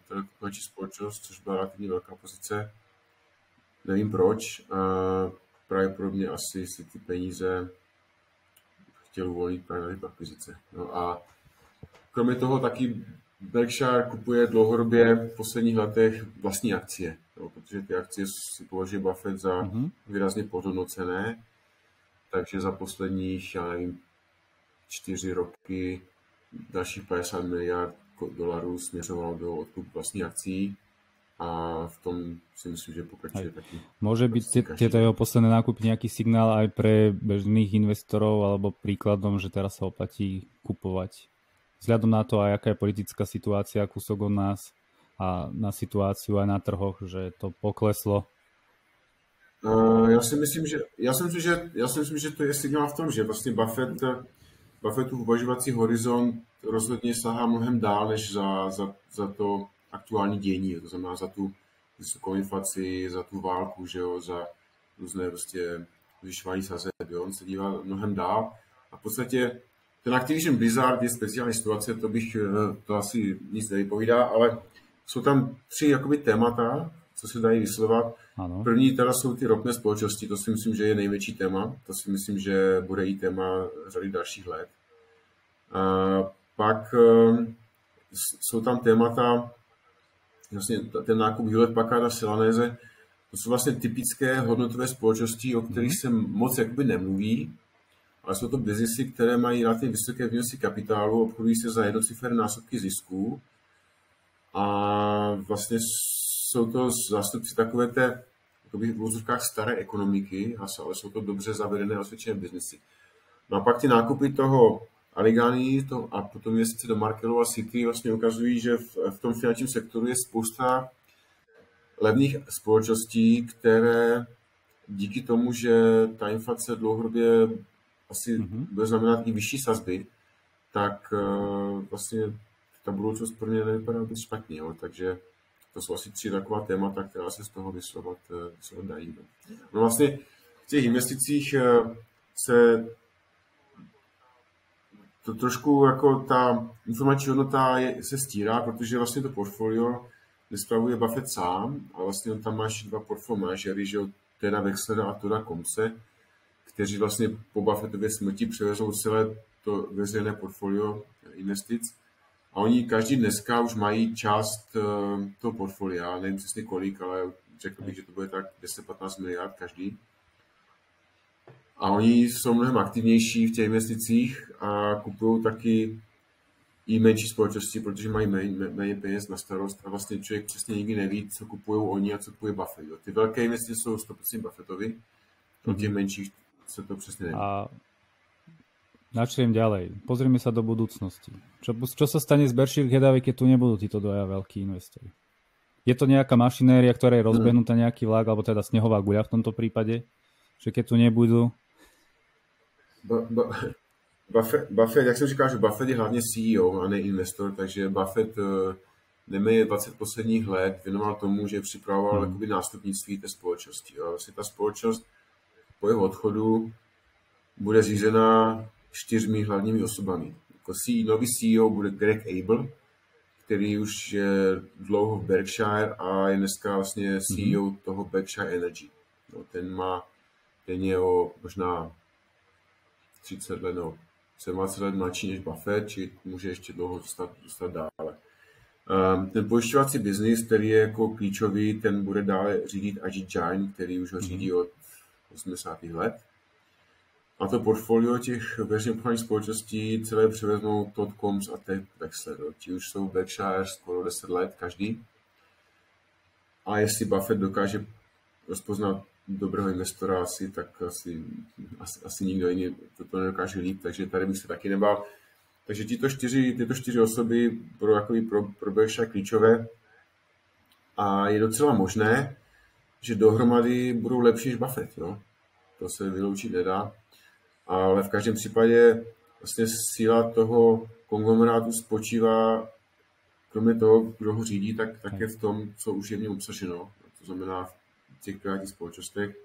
telekomunikační společnost, což byla relativně velká pozice. Nevím proč, pravděpodobně asi si ty peníze chtěl uvolnit právě na akvizice. No a Kromě toho taky Berkshire kupuje dlouhodobě v posledních letech vlastní akcie, jo, protože ty akcie si považuje Buffett za mm-hmm. výrazně podhodnocené, takže za posledních, já nevím, čtyři roky dalších 50 miliard dolarů směřovalo do odkupu vlastní akcí a v tom si myslím, že pokračuje aj. taky. Môže byť tieto jeho posledné nákupy nejaký signál aj pre bežných investorov alebo príkladom, že teraz sa oplatí kupovať vzhľadom na to, aj aká je politická situácia kúsok od nás a na situáciu aj na trhoch, že to pokleslo? Uh, já si myslím, že, já si myslím, že, já si myslím, že to je signál v tom, že vlastně Buffett, Buffettův uvažovací horizont rozhodně sahá mnohem dál, než za, za, za to aktuální dění, to znamená za tu vysokou inflaci, za tu válku, že jo, za různé prostě zvyšování sazeb, on se dívá mnohem dál a v podstatě ten Activision Blizzard je speciální situace, to bych, eh, to asi nic nevypovídá, ale jsou tam tři jakoby témata, co se dají vyslovat. Ano. První teda jsou ty ropné společnosti, to si myslím, že je největší téma, to si myslím, že bude i téma řady dalších let. A pak eh, jsou tam témata, vlastně ten nákup Hewlett Packard a Silanéze, to jsou vlastně typické hodnotové společnosti, o kterých mhm. se moc jakoby nemluví, ale jsou to biznesy, které mají relativně vysoké výnosy kapitálu, obchodují se za jednociferné násobky zisků a vlastně jsou to zástupci takové té v vozovkách staré ekonomiky, ale jsou to dobře zavedené a osvědčené biznesy. No a pak ty nákupy toho Aligany to, a potom měsíce do Markelu a City vlastně ukazují, že v, v tom finančním sektoru je spousta levných společností, které díky tomu, že ta inflace dlouhodobě asi mm-hmm. bude znamenat i vyšší sazby, tak uh, vlastně ta budoucnost pro mě nevypadá vůbec špatně. Jo? Takže to jsou asi tři taková témata, která se z toho vyslovat, uh, vyslovat dají. No. no vlastně v těch investicích uh, se to trošku jako ta informační hodnota je, se stírá, protože vlastně to portfolio nespravuje Buffett sám, a vlastně on tam máš dva portfolio manažery, že jo, teda Wexlera a Toda Komce, kteří vlastně po Buffettově smrti převezou celé to veřejné portfolio investic. A oni každý dneska už mají část uh, toho portfolia, nevím přesně kolik, ale řekl bych, že to bude tak 10-15 miliard každý. A oni jsou mnohem aktivnější v těch investicích a kupují taky i menší společnosti, protože mají méně, méně peněz na starost a vlastně člověk přesně nikdy neví, co kupují oni a co kupuje Buffett. Ty velké investice jsou 100% Buffettovi, mm-hmm. těch menších se to přesně neví. A načriem ďalej. Pozrieme sa do budúcnosti. Čo, čo sa stane z Berkshire Hathaway, keď tu nebudú títo dvaja veľkí investori? Je to nejaká mašinéria, ktorá je rozbehnutá nejaký vlak, alebo teda snehová guľa v tomto prípade? Že keď tu nebudú... Ba, ba, Buffett, Buffett, jak jsem říkal, že Buffett je hlavně CEO a ne investor, takže Buffett uh, neméně 20 posledních let věnoval tomu, že připravoval hmm. nástupnictví té společnosti. A vlastně ta společnost po jeho odchodu bude řízená čtyřmi hlavními osobami. Jako CEO, nový CEO bude Greg Abel, který už je dlouho v Berkshire a je dneska vlastně CEO mm-hmm. toho Berkshire Energy. No, ten má, ten je o možná 30 let, no, 27 let mladší než Buffett, či může ještě dlouho dostat, dostat dále. Um, ten pojišťovací biznis, který je jako klíčový, ten bude dále řídit Ajit Jain, který už ho mhm. řídí od 80. let. A to portfolio těch veřejně obchodních společností celé převezmou Todd Combs a Ted Wexler. Ti už jsou Berkshire skoro 10 let každý. A jestli Buffett dokáže rozpoznat dobrého investora asi, tak asi, asi, asi nikdo jiný to, nedokáže líp, takže tady bych se taky nebál. Takže tyto čtyři, tyto čtyři osoby budou jako pro, pro Berkshire klíčové a je docela možné, že dohromady budou lepší než Buffett. Jo? To se vyloučit nedá. Ale v každém případě vlastně síla toho konglomerátu spočívá, kromě toho, kdo ho řídí, tak také v tom, co už je v něm obsaženo. To znamená v těch privátních společnostech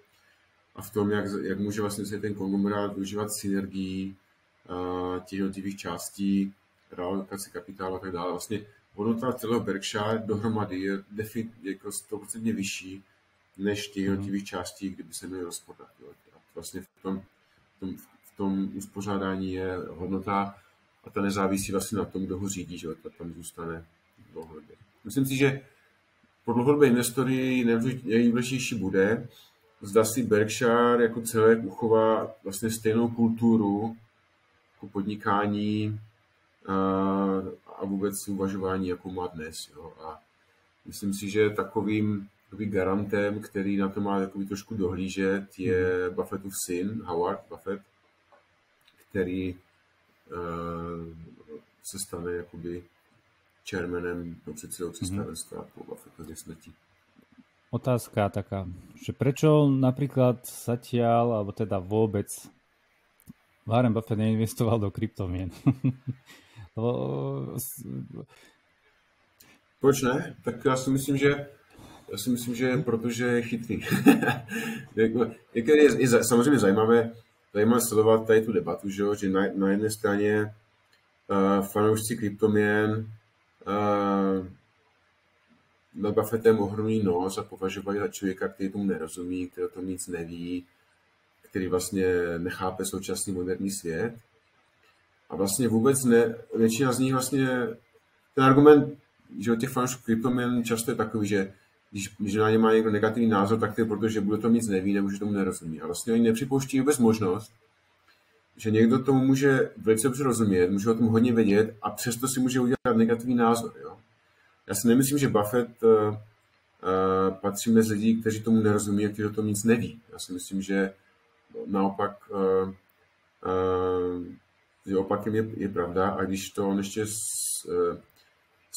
a v tom, jak, jak může vlastně se ten konglomerát využívat synergii těch jednotlivých částí, realokace kapitálu a tak dále. Vlastně hodnota celého Berkshire dohromady je defin, jako 100% vyšší než těch mhm. jednotlivých částí, kdyby se měly rozpodat. A vlastně v tom, v tom, v tom uspořádání je hodnota a ta nezávisí vlastně na tom, kdo ho řídí, že ta tam zůstane dlouhodobě. Myslím si, že pro dlouhodobé investory nejdůležitější bude, zda si Berkshire jako celek uchová vlastně stejnou kulturu jako podnikání a, a vůbec uvažování, jakou má dnes. Jo. A myslím si, že takovým takový garantem, který na to má takový trošku dohlížet, je Buffettův syn, Howard Buffett, který uh, se stane jakoby chairmanem, no předsedou představenstva mm-hmm. po Buffettově smrti. Otázka taká, že prečo napríklad zatiaľ, alebo teda vôbec Warren Buffett neinvestoval do kryptomien? Proč ne? Tak já si myslím, že já si myslím, že protože je chytrý. Jako, je, je, je, samozřejmě zajímavé, zajímavé sledovat tady tu debatu, že, jo? že na, na jedné straně uh, fanoušci kryptomien uh, nad Buffettem ohromný nos a považovali za člověka, který tomu nerozumí, který o tom nic neví, který vlastně nechápe současný moderní svět. A vlastně vůbec ne, většina z nich vlastně, ten argument, že od těch fanoušků kryptoměn často je takový, že když, když na ně má někdo negativní názor, tak to je proto, že bude to nic neví nebo že tomu nerozumí. A vlastně oni nepřipouští vůbec možnost, že někdo tomu může velice dobře rozumět, může o tom hodně vědět a přesto si může udělat negativní názor. Jo? Já si nemyslím, že Buffett uh, uh, patří mezi lidi, kteří tomu nerozumí a kteří o tom nic neví. Já si myslím, že naopak uh, uh, že opakem je, je pravda a když to on ještě s, uh,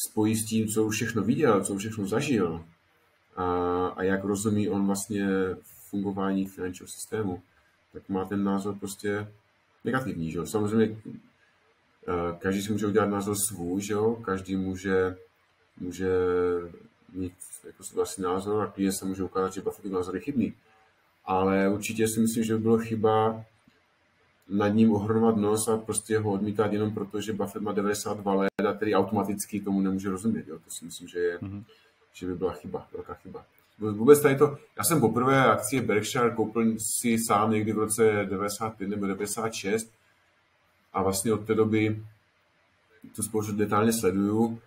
spojí s tím, co už všechno viděl, co už všechno zažil a, a jak rozumí on vlastně fungování finančního systému, tak má ten názor prostě negativní. Že jo? Samozřejmě každý si může udělat názor svůj, že jo? každý může, může mít jako vlastní názor a klidně se může ukázat, že Buffettův názor je chybný. Ale určitě si myslím, že by bylo chyba nad ním ohromovat nos a prostě ho odmítat jenom proto, že Buffett má 92 let a který automaticky tomu nemůže rozumět. Jo? To si myslím, že, je, mm-hmm. Že by byla chyba, velká chyba. Vůbec tady to, já jsem poprvé akcie Berkshire koupil si sám někdy v roce 95 nebo 96 a vlastně od té doby tu společnost detailně sleduju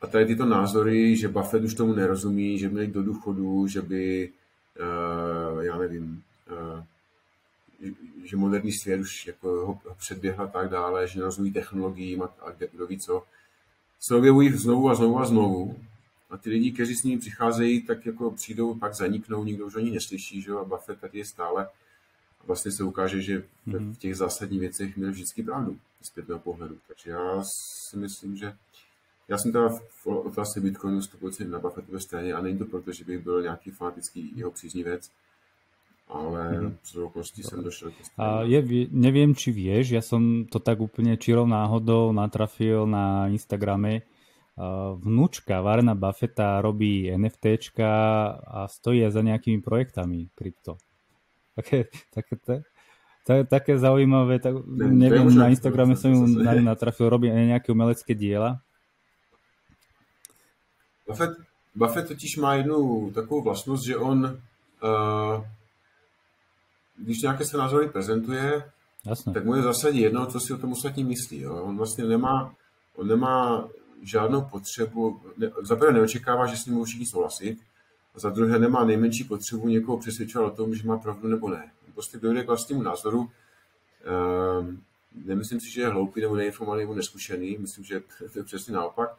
a tady tyto názory, že Buffett už tomu nerozumí, že by do důchodu, že by, uh, já nevím, uh, že moderní svět už jako ho, předběhl a tak dále, že nerozumí technologiím a, a kdo ví co, se objevují znovu a znovu a znovu. A ty lidi, kteří s nimi přicházejí, tak jako přijdou, pak zaniknou, nikdo už ní neslyší, že jo? a Buffett tady je stále. A vlastně se ukáže, že mm-hmm. v těch zásadních věcech měl vždycky pravdu z zpětného pohledu. Takže já si myslím, že já jsem teda v otázce Bitcoinu 100% na Buffettově straně a není to proto, že bych byl nějaký fanatický jeho příznivec, ale mm-hmm. okolností jsem došel A je, neviem, či vieš, ja som to tak úplne čirou náhodou natrafil na Instagrame. Vnúčka Varna Buffetta robí NFTčka a stojí za nejakými projektami krypto. Také, také, je také zaujímavé, tak, ne, neviem, na Instagrame som ju natrafil, robí nejaké umelecké diela. Buffett, Buffett totiž má jednu takovou vlastnost, že on uh, když nějaké své názory prezentuje, Jasne. tak mu je zásadně jedno, co si o tom ostatní myslí. Jo. On vlastně nemá, on nemá žádnou potřebu, ne, za prvé neočekává, že s ním všichni souhlasit, a za druhé nemá nejmenší potřebu někoho přesvědčovat o tom, že má pravdu nebo ne. Prostě dojde k vlastnímu názoru. Ehm, nemyslím si, že je hloupý nebo neinformovaný nebo neskušený, myslím, že to je přesně naopak.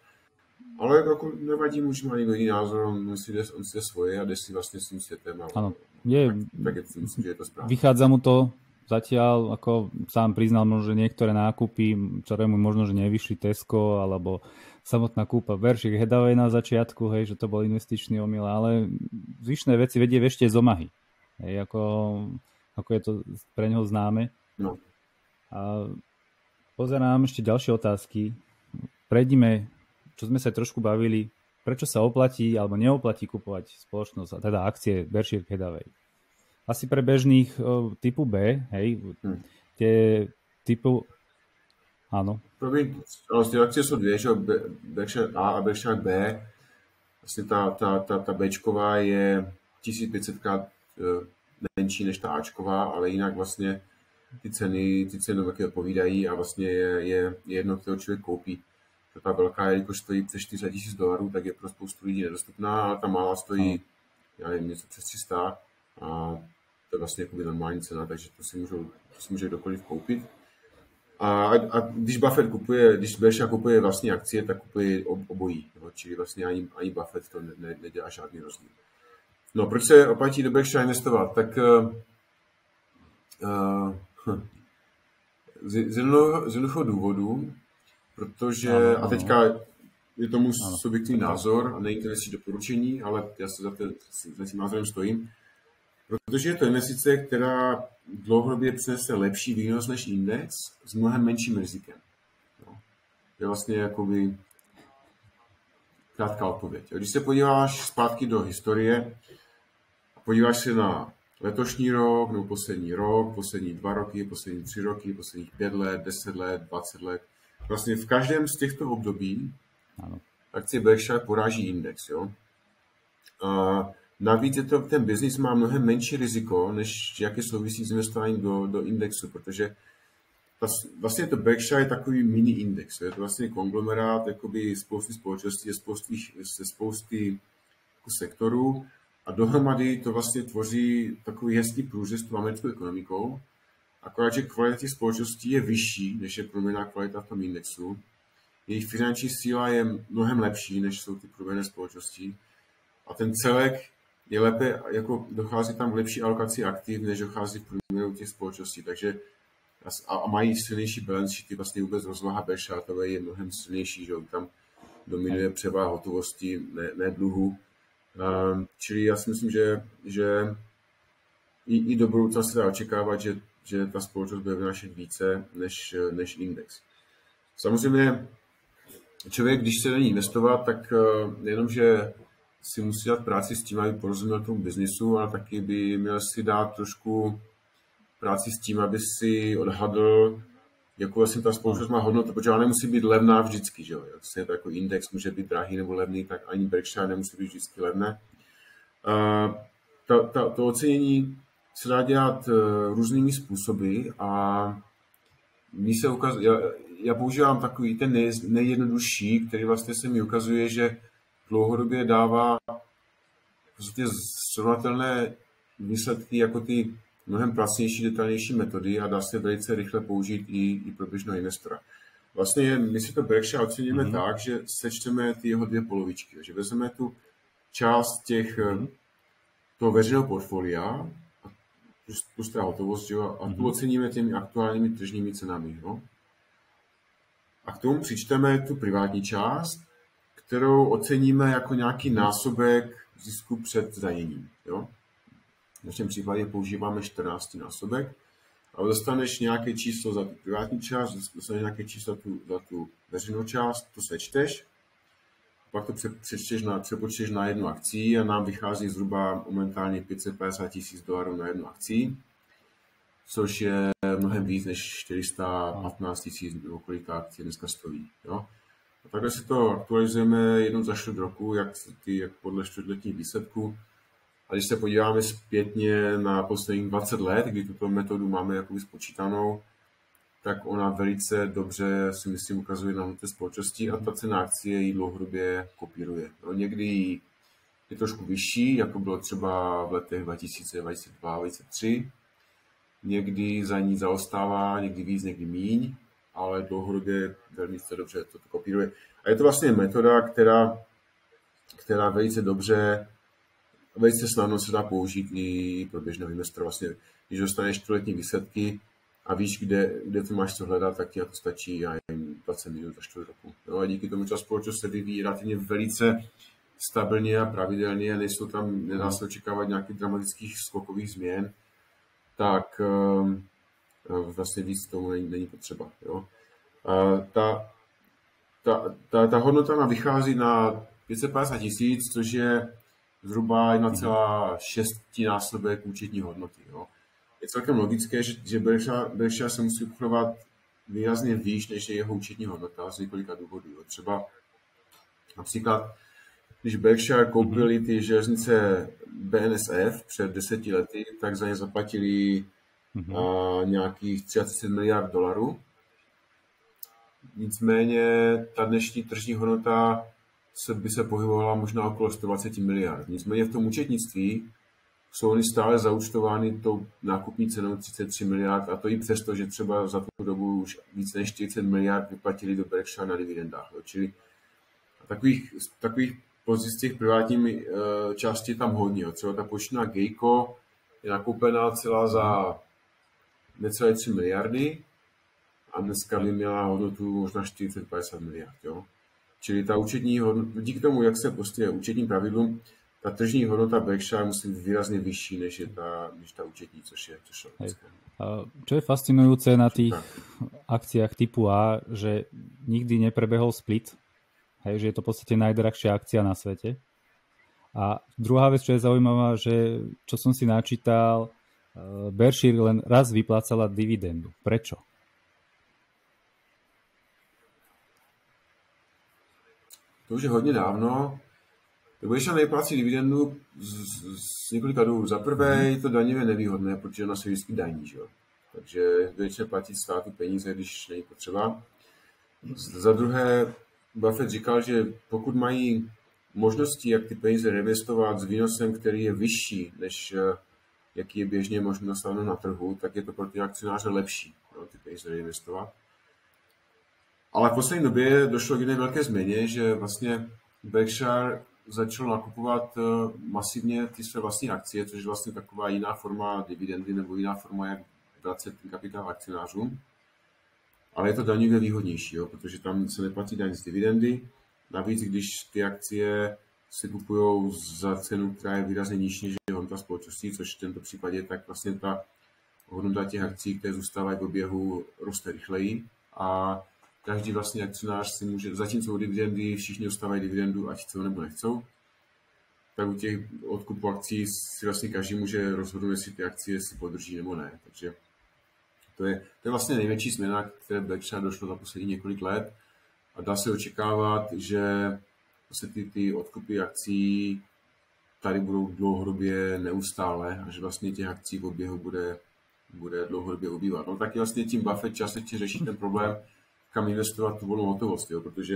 Ale jako nevadí mu, že má někdo jiný názor, on si jde, on si jde svoje a jde si vlastně s tím světem. Ano, je, tak, tak je, myslím, že je to správne. Vychádza mu to zatiaľ, ako sám priznal možno, že niektoré nákupy, ktoré mu možno, že nevyšli Tesco, alebo samotná kúpa veršik Hedavej na začiatku, hej, že to bol investičný omyl, ale zvyšné veci vedie ešte z omahy. Hej, ako, ako je to pre neho známe. No. A pozerám ešte ďalšie otázky. Prejdime čo sme sa trošku bavili, prečo sa oplatí alebo neoplatí kupovať spoločnosť, a teda akcie Berkshire Hathaway. Asi pre bežných o, typu B, hej, hmm. tie typu, áno. Promiň, tie akcie sú dvě, že Berkshire A a Berkshire B. Vlastně ta, ta, ta, ta Bčková je 1500 krát e, menší než ta Ačková, ale jinak vlastně ty ceny, ty ceny taky odpovídají a vlastně je, je, je jedno, kterého člověk koupí ta velká, jelikož stojí přes 4 tisíc dolarů, tak je pro spoustu lidí nedostupná, ale ta malá stojí, já nevím, něco přes 300 a to je vlastně jakoby normální cena, takže to si, můžou, to si může kdokoliv koupit. A, a když Buffett kupuje, když Berkshire kupuje vlastní akcie, tak kupuje obojí. Jo? Čili vlastně ani, ani Buffett to ne, ne, nedělá žádný rozdíl. No, proč se oplatí do Berkshire investovat? Tak uh, uh, z, z, jednoho, z jednoho důvodu, protože, ano, a teďka je tomu ano. subjektivní názor a není to doporučení, ale já se za, te, za tím názorem stojím, protože je to investice, která dlouhodobě přinese lepší výnos než index s mnohem menším rizikem. No. Je vlastně jakoby krátká odpověď. Když se podíváš zpátky do historie a podíváš se na letošní rok, nebo poslední rok, poslední dva roky, poslední tři roky, posledních pět let, deset let, dvacet let, vlastně v každém z těchto období ano. akcie Berkshire poráží index. Jo? A navíc je to, ten biznis má mnohem menší riziko, než jaké souvisí s investováním do, do indexu, protože vlastně to Berkshire je takový mini index. Je to vlastně konglomerát jakoby spousty společností, spousty, se spousty jako sektorů a dohromady to vlastně tvoří takový hezký průřez tu americkou ekonomikou akorát, že kvalita těch společností je vyšší, než je průměrná kvalita v tom indexu. Jejich finanční síla je mnohem lepší, než jsou ty průměrné společnosti. A ten celek je lépe, jako dochází tam k lepší alokaci aktiv, než dochází v průměru těch společností. Takže a, a mají silnější balance sheety, vlastně vůbec rozvaha Berkshire je mnohem silnější, že tam dominuje převaha hotovosti, ne, ne dluhu. Um, čili já si myslím, že, že i, i do budoucna se dá očekávat, že že ta společnost bude vynášet více než, než index. Samozřejmě člověk, když se není investovat, tak eh, jenom, že si musí dát práci s tím, aby porozuměl tomu biznisu, ale taky by měl si dát trošku práci s tím, aby si odhadl, jakou vlastně ta společnost má hodnotu, protože ona nemusí být levná vždycky, že jo. Vlastně to jako index může být drahý nebo levný, tak ani Berkshire nemusí být vždycky levné. Uh, ta, ta, to ocenění se dá dělat uh, různými způsoby a mí se ukaz, já, já používám takový ten nej, nejjednodušší, který vlastně se mi ukazuje, že dlouhodobě dává prostě srovnatelné výsledky jako ty mnohem pracnější, detailnější metody a dá se velice rychle použít i, i pro běžného investora. Vlastně my si to Berkshire oceníme mm-hmm. tak, že sečteme ty jeho dvě polovičky, že vezmeme tu část těch, mm-hmm. toho veřejného portfolia, plus ta hotovost, jo, a tu mm-hmm. oceníme těmi aktuálními tržními cenami. Jo. A k tomu přičteme tu privátní část, kterou oceníme jako nějaký násobek zisku před zdaněním. Jo. V našem případě používáme 14 násobek a dostaneš nějaké číslo za tu privátní část, dostaneš nějaké číslo za tu, za tu veřejnou část, to sečteš, pak to přečteš na, přepočteš na jednu akci a nám vychází zhruba momentálně 550 tisíc dolarů na jednu akci, což je mnohem víc než 415 tisíc, nebo kolik ta akcie dneska stojí. Jo? A takhle si to aktualizujeme jednou za čtvrt roku, jak, ty, jak podle čtvrtletních výsledků. A když se podíváme zpětně na posledních 20 let, kdy tuto metodu máme jakoby spočítanou, tak ona velice dobře si myslím ukazuje na té společnosti a ta cena akcie ji dlouhodobě kopíruje. No, někdy je trošku vyšší, jako bylo třeba v letech 2022 2003 Někdy za ní zaostává, někdy víc, někdy míň, ale dlouhodobě velmi se dobře to kopíruje. A je to vlastně metoda, která, která velice dobře velice snadno se dá použít i pro běžného investora. Vlastně, když dostaneš čtvrtletní výsledky a víš, kde, kde to máš co hledat, tak ti to stačí a jen 20 minut za čtvrt roku. No a díky tomu ta společnost se vyvíjí relativně velice stabilně a pravidelně, nejsou tam, nedá se očekávat nějakých dramatických skokových změn, tak um, vlastně víc tomu není, není potřeba. Jo. A ta, ta, ta, ta hodnota na vychází na 550 tisíc, což je zhruba 1,6 násobek účetní hodnoty. Jo. Je celkem logické, že, že Berkshire se musí obchodovat výrazně výš, než je jeho účetní hodnota z několika důvodů. Jo. Třeba například, když Berkshire koupili ty železnice BNSF před deseti lety, tak za ně zaplatili mm-hmm. a, nějakých 30 miliard dolarů. Nicméně ta dnešní tržní hodnota se by se pohybovala možná okolo 120 miliard. Nicméně v tom účetnictví jsou oni stále zaučtovány tou nákupní cenou 33 miliard a to i přesto, že třeba za tu dobu už více než 40 miliard vyplatili do Berkshire na dividendách. Čili takových, takových pozic těch privátní uh, části tam hodně. Třeba ta počíná Geico je nakoupená celá za necelé 3 miliardy a dneska by měla hodnotu možná 40-50 miliard. Jo. Čili ta účetní hodnota, díky tomu, jak se prostě účetním pravidlům, ta tržní hodnota Berkshire musí být výrazně vyšší, než je ta, než ta účetní, což je, což je Čo je fascinujúce na tých akciách typu A, že nikdy neprebehol split, hej, že je to v podstate najdrahšia akcia na svete. A druhá vec, čo je zaujímavá, že čo som si načítal, Berkshire len raz vyplácala dividendu. Prečo? To už je hodně dávno. Budeš nejplácí dividendu z, z, z několika důvodů. Za prvé je to daňově nevýhodné, protože ona se vždycky daní, že? takže většině platit státu peníze, když není potřeba. Za druhé, Buffett říkal, že pokud mají možnosti, jak ty peníze reinvestovat s výnosem, který je vyšší, než eh, jaký je běžně možno na trhu, tak je to pro ty akcionáře lepší no, ty peníze reinvestovat. Ale v poslední době došlo k jedné velké změně, že vlastně Berkshire začal nakupovat eh, masivně ty své vlastní akcie, což je vlastně taková jiná forma dividendy nebo jiná forma, jak vracet ten kapitál akcionářům. Ale je to daňově výhodnější, jo, protože tam se neplatí daň z dividendy. Navíc, když ty akcie se kupují za cenu, která je výrazně nižší než hodnota společnosti, což v tomto případě, tak vlastně ta hodnota těch akcí, které zůstávají v oběhu, roste rychleji. A každý vlastně akcionář si může, zatímco u dividendy všichni dostávají dividendu, ať chcou nebo nechcou, tak u těch odkupu akcí si vlastně každý může rozhodnout, jestli ty akcie si podrží nebo ne. Takže to je, to je vlastně největší změna, které Berkshire došlo za poslední několik let a dá se očekávat, že vlastně ty, ty odkupy akcí tady budou dlouhodobě neustále a že vlastně těch akcí v oběhu bude, bude dlouhodobě ubývat. No taky vlastně tím Buffett částečně řeší ten problém, kam investovat tu volnou hotovost, jo, protože,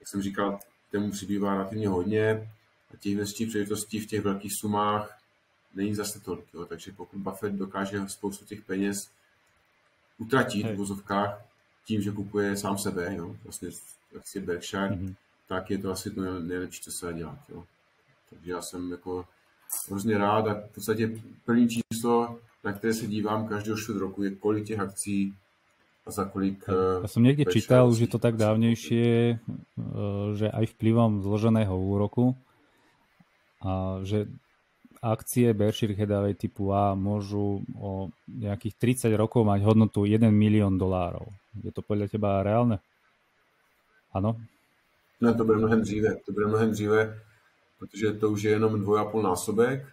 jak jsem říkal, tomu přibývá relativně hodně a těch investičních příležitostí v těch velkých sumách není zase tolik. Jo. Takže pokud Buffett dokáže spoustu těch peněz utratit v vozovkách tím, že kupuje sám sebe, jo, vlastně akcie Berkshire, mm-hmm. Tak je to asi to nejlepší, co se dá dělat. Jo. Takže já jsem jako hrozně rád a v podstatě první číslo, na které se dívám každého čtvrt roku, je kolik těch akcí a za kolik... Ja som niekde čítal, že to tak dávnejšie, eh, že aj vplyvom zloženého úroku a že akcie Berkshire Hathaway typu A môžu o nejakých 30 rokov mať hodnotu 1 milión dolárov. Je to podľa teba reálne? Ano? Ne, to bude mnohem dříve. To bude mnohem dříve, protože to už je jenom dvoj násobek,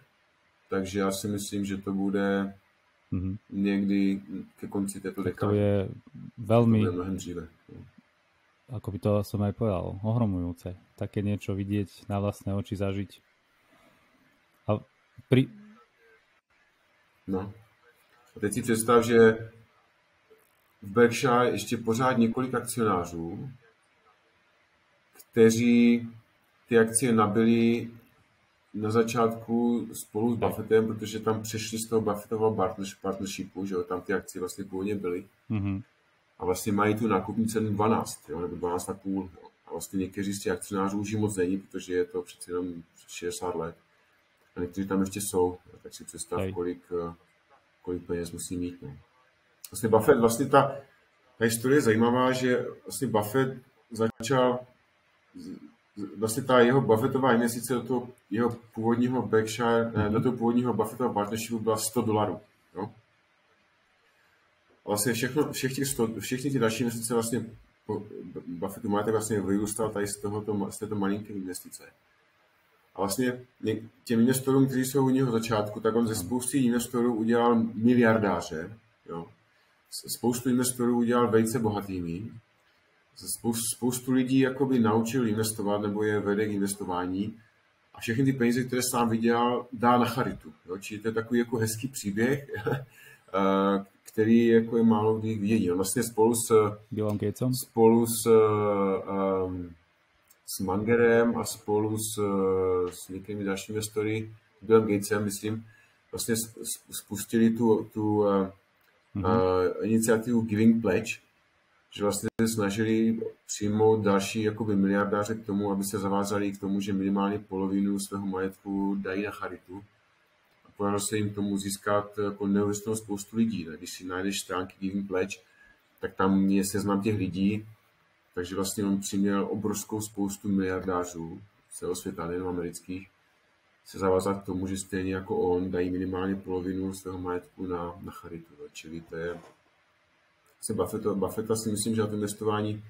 takže já si myslím, že to bude mm-hmm. někdy ke konci této dekády. To je veľmi... To bude mnohem dříve. Ako by to som aj povedal, ohromujúce. Také niečo vidieť na vlastné oči zažiť. A pri... No. A teď si představ, že v Berkshire ještě pořád několik akcionářů, kteří ty akcie nabili na začátku spolu s Buffettem, protože tam přešli z toho Buffettova partnershipu, že jo, tam ty akcie vlastně původně byly. Mm-hmm. A vlastně mají tu nákupní cenu 12, jo, nebo 12,5. A vlastně někteří z těch akcionářů už moc není, protože je to přeci jenom 60 let. A někteří tam ještě jsou, tak si představ, kolik, eh, kolik peněz musí mít. No. Vlastně Buffett, vlastně ta, ta historie je zajímavá, že vlastně Buffett začal vlastně ta jeho Buffettová investice do toho jeho původního Berkshire, mm-hmm. do toho původního Buffettova partnershipu byla 100 dolarů. Jo? A vlastně všechno, všech těch 100, všechny ty další investice vlastně Buffettu máte vlastně vyrůstal tady z, tohoto, z této malinké investice. A vlastně těm investorům, kteří jsou u něho začátku, tak on ze spousty investorů udělal miliardáře. Jo? Spoustu investorů udělal velice bohatými spoustu lidí jakoby naučil investovat nebo je vede k investování a všechny ty peníze, které sám vydělal, dá na charitu. Jo? Čili to je takový jako hezký příběh, eh, který jako je málo kdy vědí. On vlastně spolu s, Billem Gatesem? spolu s, um, s Mangerem a spolu s, s některými dalšími investory, Billem Gatesem, myslím, vlastně spustili tu, tu uh, mm-hmm. uh, iniciativu Giving Pledge, že vlastně snažili přijmout další jakoby miliardáře k tomu, aby se zavázali k tomu, že minimálně polovinu svého majetku dají na charitu. A podařilo se jim tomu získat jako neuvěřitelnou spoustu lidí. Ne? Když si najdeš stránky Giving Pledge, tak tam je seznam těch lidí, takže vlastně on přiměl obrovskou spoustu miliardářů celého světa, nejen amerických, se zavázat k tomu, že stejně jako on dají minimálně polovinu svého majetku na, na charitu. Čili to je se Buffetta, Buffetta si myslím, že na to investování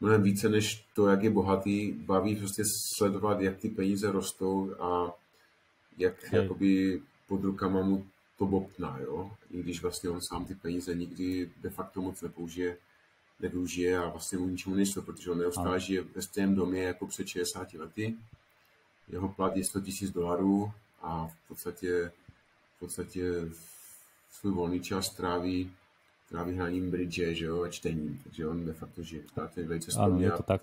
mnohem více než to, jak je bohatý, baví prostě sledovat, jak ty peníze rostou a jak Hej. jakoby pod rukama mu to bobtná, jo. I když vlastně on sám ty peníze nikdy de facto moc nepoužije, nevyužije a vlastně mu ničemu nejsou, protože on neustále žije ve stejném domě jako před 60 lety. Jeho plat je 100 000 dolarů a v podstatě, v podstatě svůj volný čas tráví tráví hraním bridge, že jo, a čtením, takže on de facto žije v velice Áno, je to tak.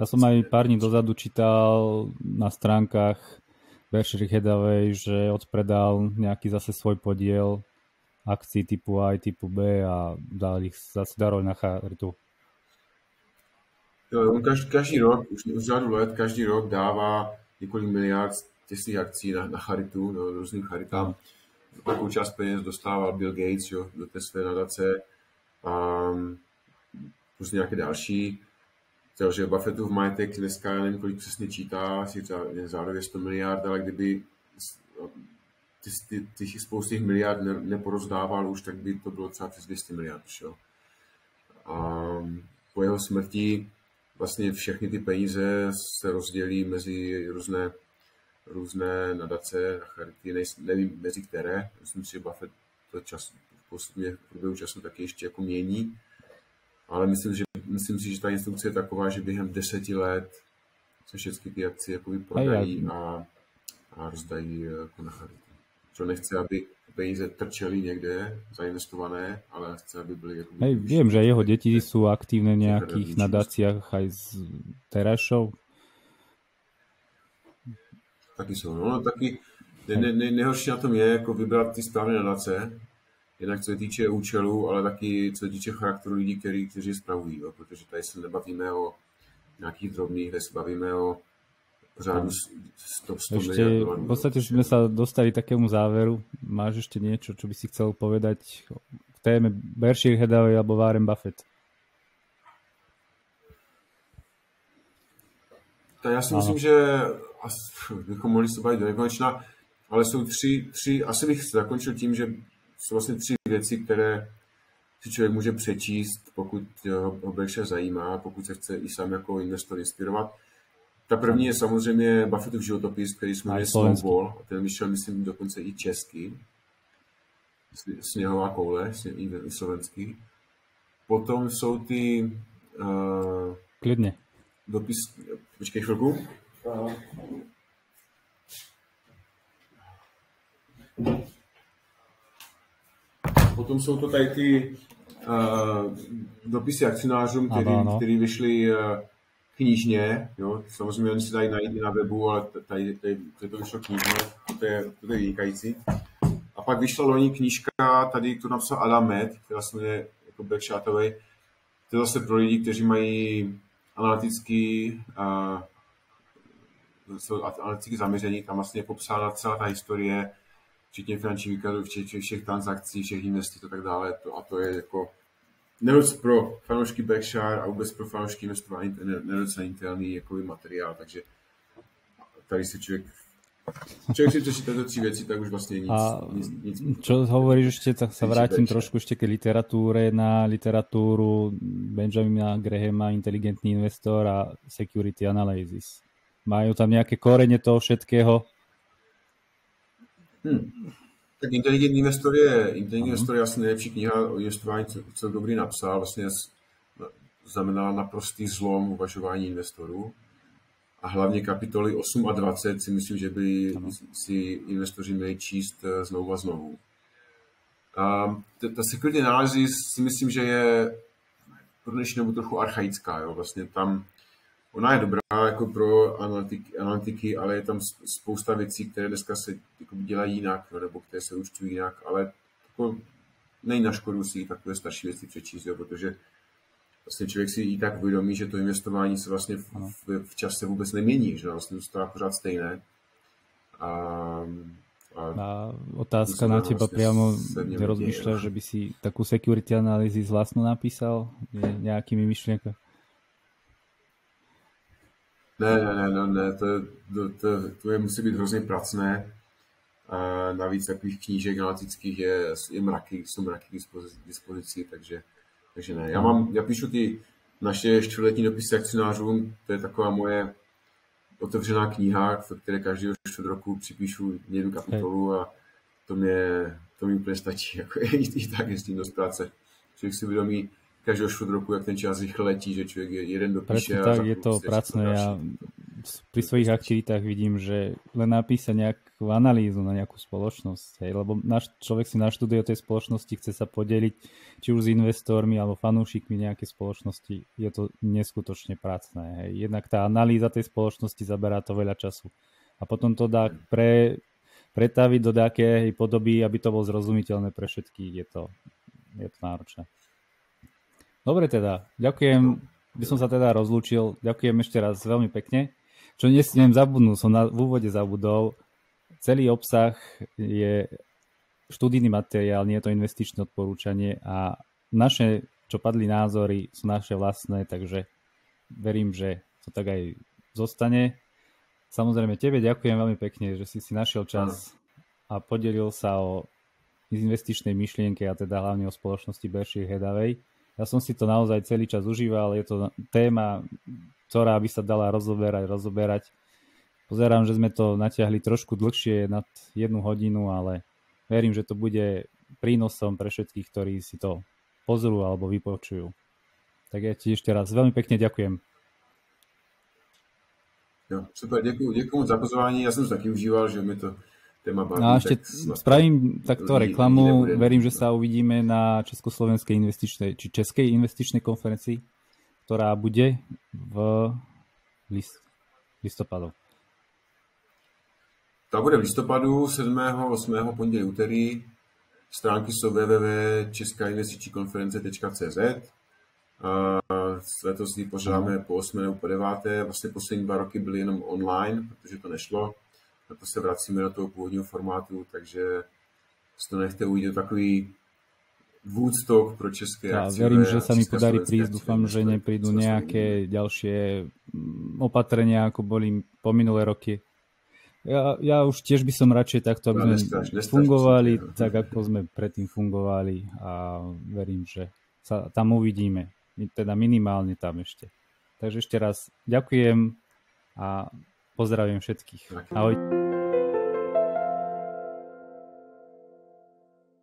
Ja som aj pár dní dozadu čítal na stránkach Berkshire Hathaway, že odpredal nejaký zase svoj podiel akcií typu A typu B a dal ich zase darov na charitu. Jo, on každý, každý rok, už, už řadu let, každý rok dává několik miliard těch akcí na, na charitu, no, různým charitám. No takovou část peněz dostával Bill Gates jo, do té své nadace a plus nějaké další. Takže Buffettův majetek dneska, já nevím, kolik přesně čítá, asi zároveň 100 miliard, ale kdyby ty, ty, ty spousty miliard ne, neporozdával už, tak by to bylo třeba přes 200 miliard. Jo. A po jeho smrti vlastně všechny ty peníze se rozdělí mezi různé různé nadace a charity, nevím mezi které, myslím si, že Buffett to čas, postupně v průběhu času taky ještě jako mění, ale myslím, že, myslím si, že ta instrukce je taková, že během deseti let se všechny ty akcie jako prodají a, a rozdají jako na charity. Čo nechce, aby peníze trčeli někde zainvestované, ale chce, aby byly jako... Hej, viem, že jeho deti sú aktívne v nejakých nadáciách aj z terajšou taky jsou. No, taky ne, ne, nejhorší na tom je jako vybrat ty správné nadace, jednak co se týče účelu, ale taky co se týče charakteru lidí, který, kteří je spravují, jo? protože tady se nebavíme o nějakých drobných, kde se bavíme o řádu 100, 100 Ešte, v podstate už sme sa dostali takému záveru. Máš ešte niečo, čo by si chcel povedať k téme Berkshire Hathaway alebo Warren Buffett? Tak já si myslím, že bychom mohli se bavit do nekonečna, ale jsou tři, tři, asi bych zakončil tím, že jsou vlastně tři věci, které si člověk může přečíst, pokud ho Berkshire zajímá, pokud se chce i sám jako investor inspirovat. Ta první je samozřejmě Buffettův životopis, který jsme měli Snowball, a ten vyšel, myslím, dokonce i český. Sněhová koule, i slovenský. Potom jsou ty... Uh, Klidně. Dopis... Počkej chvilku. Uh, Potom jsou to tady ty uh, dopisy akcionářům, který, ano, ano. který vyšly uh, knižně, jo, samozřejmě oni si dají najít i na webu, ale tady, tady, tady to vyšlo knižně, to je, to je vynikající. A pak vyšla loni knížka, tady tu napsal Adam Med, která se jmenuje jako Berkshatovej. To je zase pro lidi, kteří mají analytický, uh, analytický zaměření, tam vlastně je popsána celá ta historie, včetně finančních výkladů, včetně všech transakcí, všech investic a tak dále. To, a to je jako nedoc pro fanoušky Berkshire a vůbec pro fanoušky investování nedocenitelný jako materiál, takže tady si člověk Člověk si přečíta tyto tři věci, tak už vlastně nic, a nic, nic Čo hovoríš ešte, tak sa vrátim trošku ešte ke literatúre, na literatúru Benjamina Grahama, Inteligentný investor a Security Analysis. Majú tam nejaké korene toho všetkého? Hmm. Tak Inteligentní investor je, Inteligentní investor je asi nejlepší kniha o investování, co, co dobrý napsal. Vlastně znamená naprostý zlom uvažování investorů. A hlavně kapitoly 8 a 20 si myslím, že by ano. si investoři měli číst eh, znovu a znovu. A ta security analysis si myslím, že je pro dnešní dobu trochu archaická. Jo? Vlastně tam ona je dobrá jako pro analytiky, analytiky, ale je tam spousta věcí, které dneska se jako dělají jinak, no, nebo které se účtují jinak, ale jako není na škodu si takové starší věci přečíst, jo, protože vlastně člověk si i tak uvědomí, že to investování se vlastně v, v, v čase vůbec nemění, že vlastně zůstává pořád stejné. A, a, a otázka na teba vlastně priamo, nerozmýšľaš, že by si takú security analýzy vlastnou napísal nejakými myšlienkami? Ne, ne, ne, ne, ne to, to, to, to je, musí být hrozně pracné. A navíc takových knížek analytických je, je mraky, jsou mraky k dispozici, dispozici takže, takže ne. Já, mám, já píšu ty naše čtvrtletní dopisy akcionářům, to je taková moje otevřená kniha, v které každý čtvrt roku připíšu jednu kapitolu a to mě, to mi úplně stačí, jako i, i tak jezdím do práce. Člověk si uvědomí, každého švrt roku, jak ten čas rychle letí, že člověk je jeden dopíše. Presne tak, je to pracné. Ja pri svojich aktivitách vidím, že len napísať nejakú analýzu na nejakú spoločnosť, hej, lebo náš človek si naštuduje o tej spoločnosti, chce sa podeliť či už s investormi alebo fanúšikmi nejakej spoločnosti, je to neskutočne pracné. Hej. Jednak tá analýza tej spoločnosti zaberá to veľa času. A potom to dá pre, pretaviť do nejakej podoby, aby to bolo zrozumiteľné pre všetkých. Je to, je to náročné. Dobre teda, ďakujem, by som sa teda rozlúčil, ďakujem ešte raz veľmi pekne. Čo nesmiem zabudnúť, som na, v úvode zabudol, celý obsah je študijný materiál, nie je to investičné odporúčanie a naše, čo padli názory, sú naše vlastné, takže verím, že to tak aj zostane. Samozrejme, tebe ďakujem veľmi pekne, že si si našiel čas a podelil sa o investičnej myšlienke a teda hlavne o spoločnosti Berkshire Hathaway. Ja som si to naozaj celý čas užíval, je to téma, ktorá by sa dala rozoberať, rozoberať. Pozerám, že sme to natiahli trošku dlhšie, nad jednu hodinu, ale verím, že to bude prínosom pre všetkých, ktorí si to pozrú alebo vypočujú. Tak ja ti ešte raz veľmi pekne ďakujem. Jo, super, děkuji, děkuji za pozvání. Já jsem to taky užíval, že mi to téma baví. No a ešte spravím takto reklamu. Verím, že sa uvidíme na Československej investičnej, či Českej investičnej konferencii, ktorá bude v list, listopadu. Ta bude v listopadu 7. 8. pondělí, úterý. Stránky jsou www.českainvestičníkonference.cz Letos ji pořádáme po 8. nebo po 9. Vlastně poslední dva roky byly jenom online, protože to nešlo. To se vracíme do toho původního formátu, takže to nechte uvidět takový Woodstock pro české ja, akcie. Verím, že sa mi podarí prísť, dúfam, že neprídu nejaké ďalšie mm, opatrenia, ako boli po minulé roky. Ja, ja už tiež by som radšej takto, aby no, sme fungovali nestač, tak, ako sme predtým fungovali a verím, že sa tam uvidíme. Teda minimálne tam ešte. Takže ešte raz ďakujem a pozdravím všetkých. Ahoj.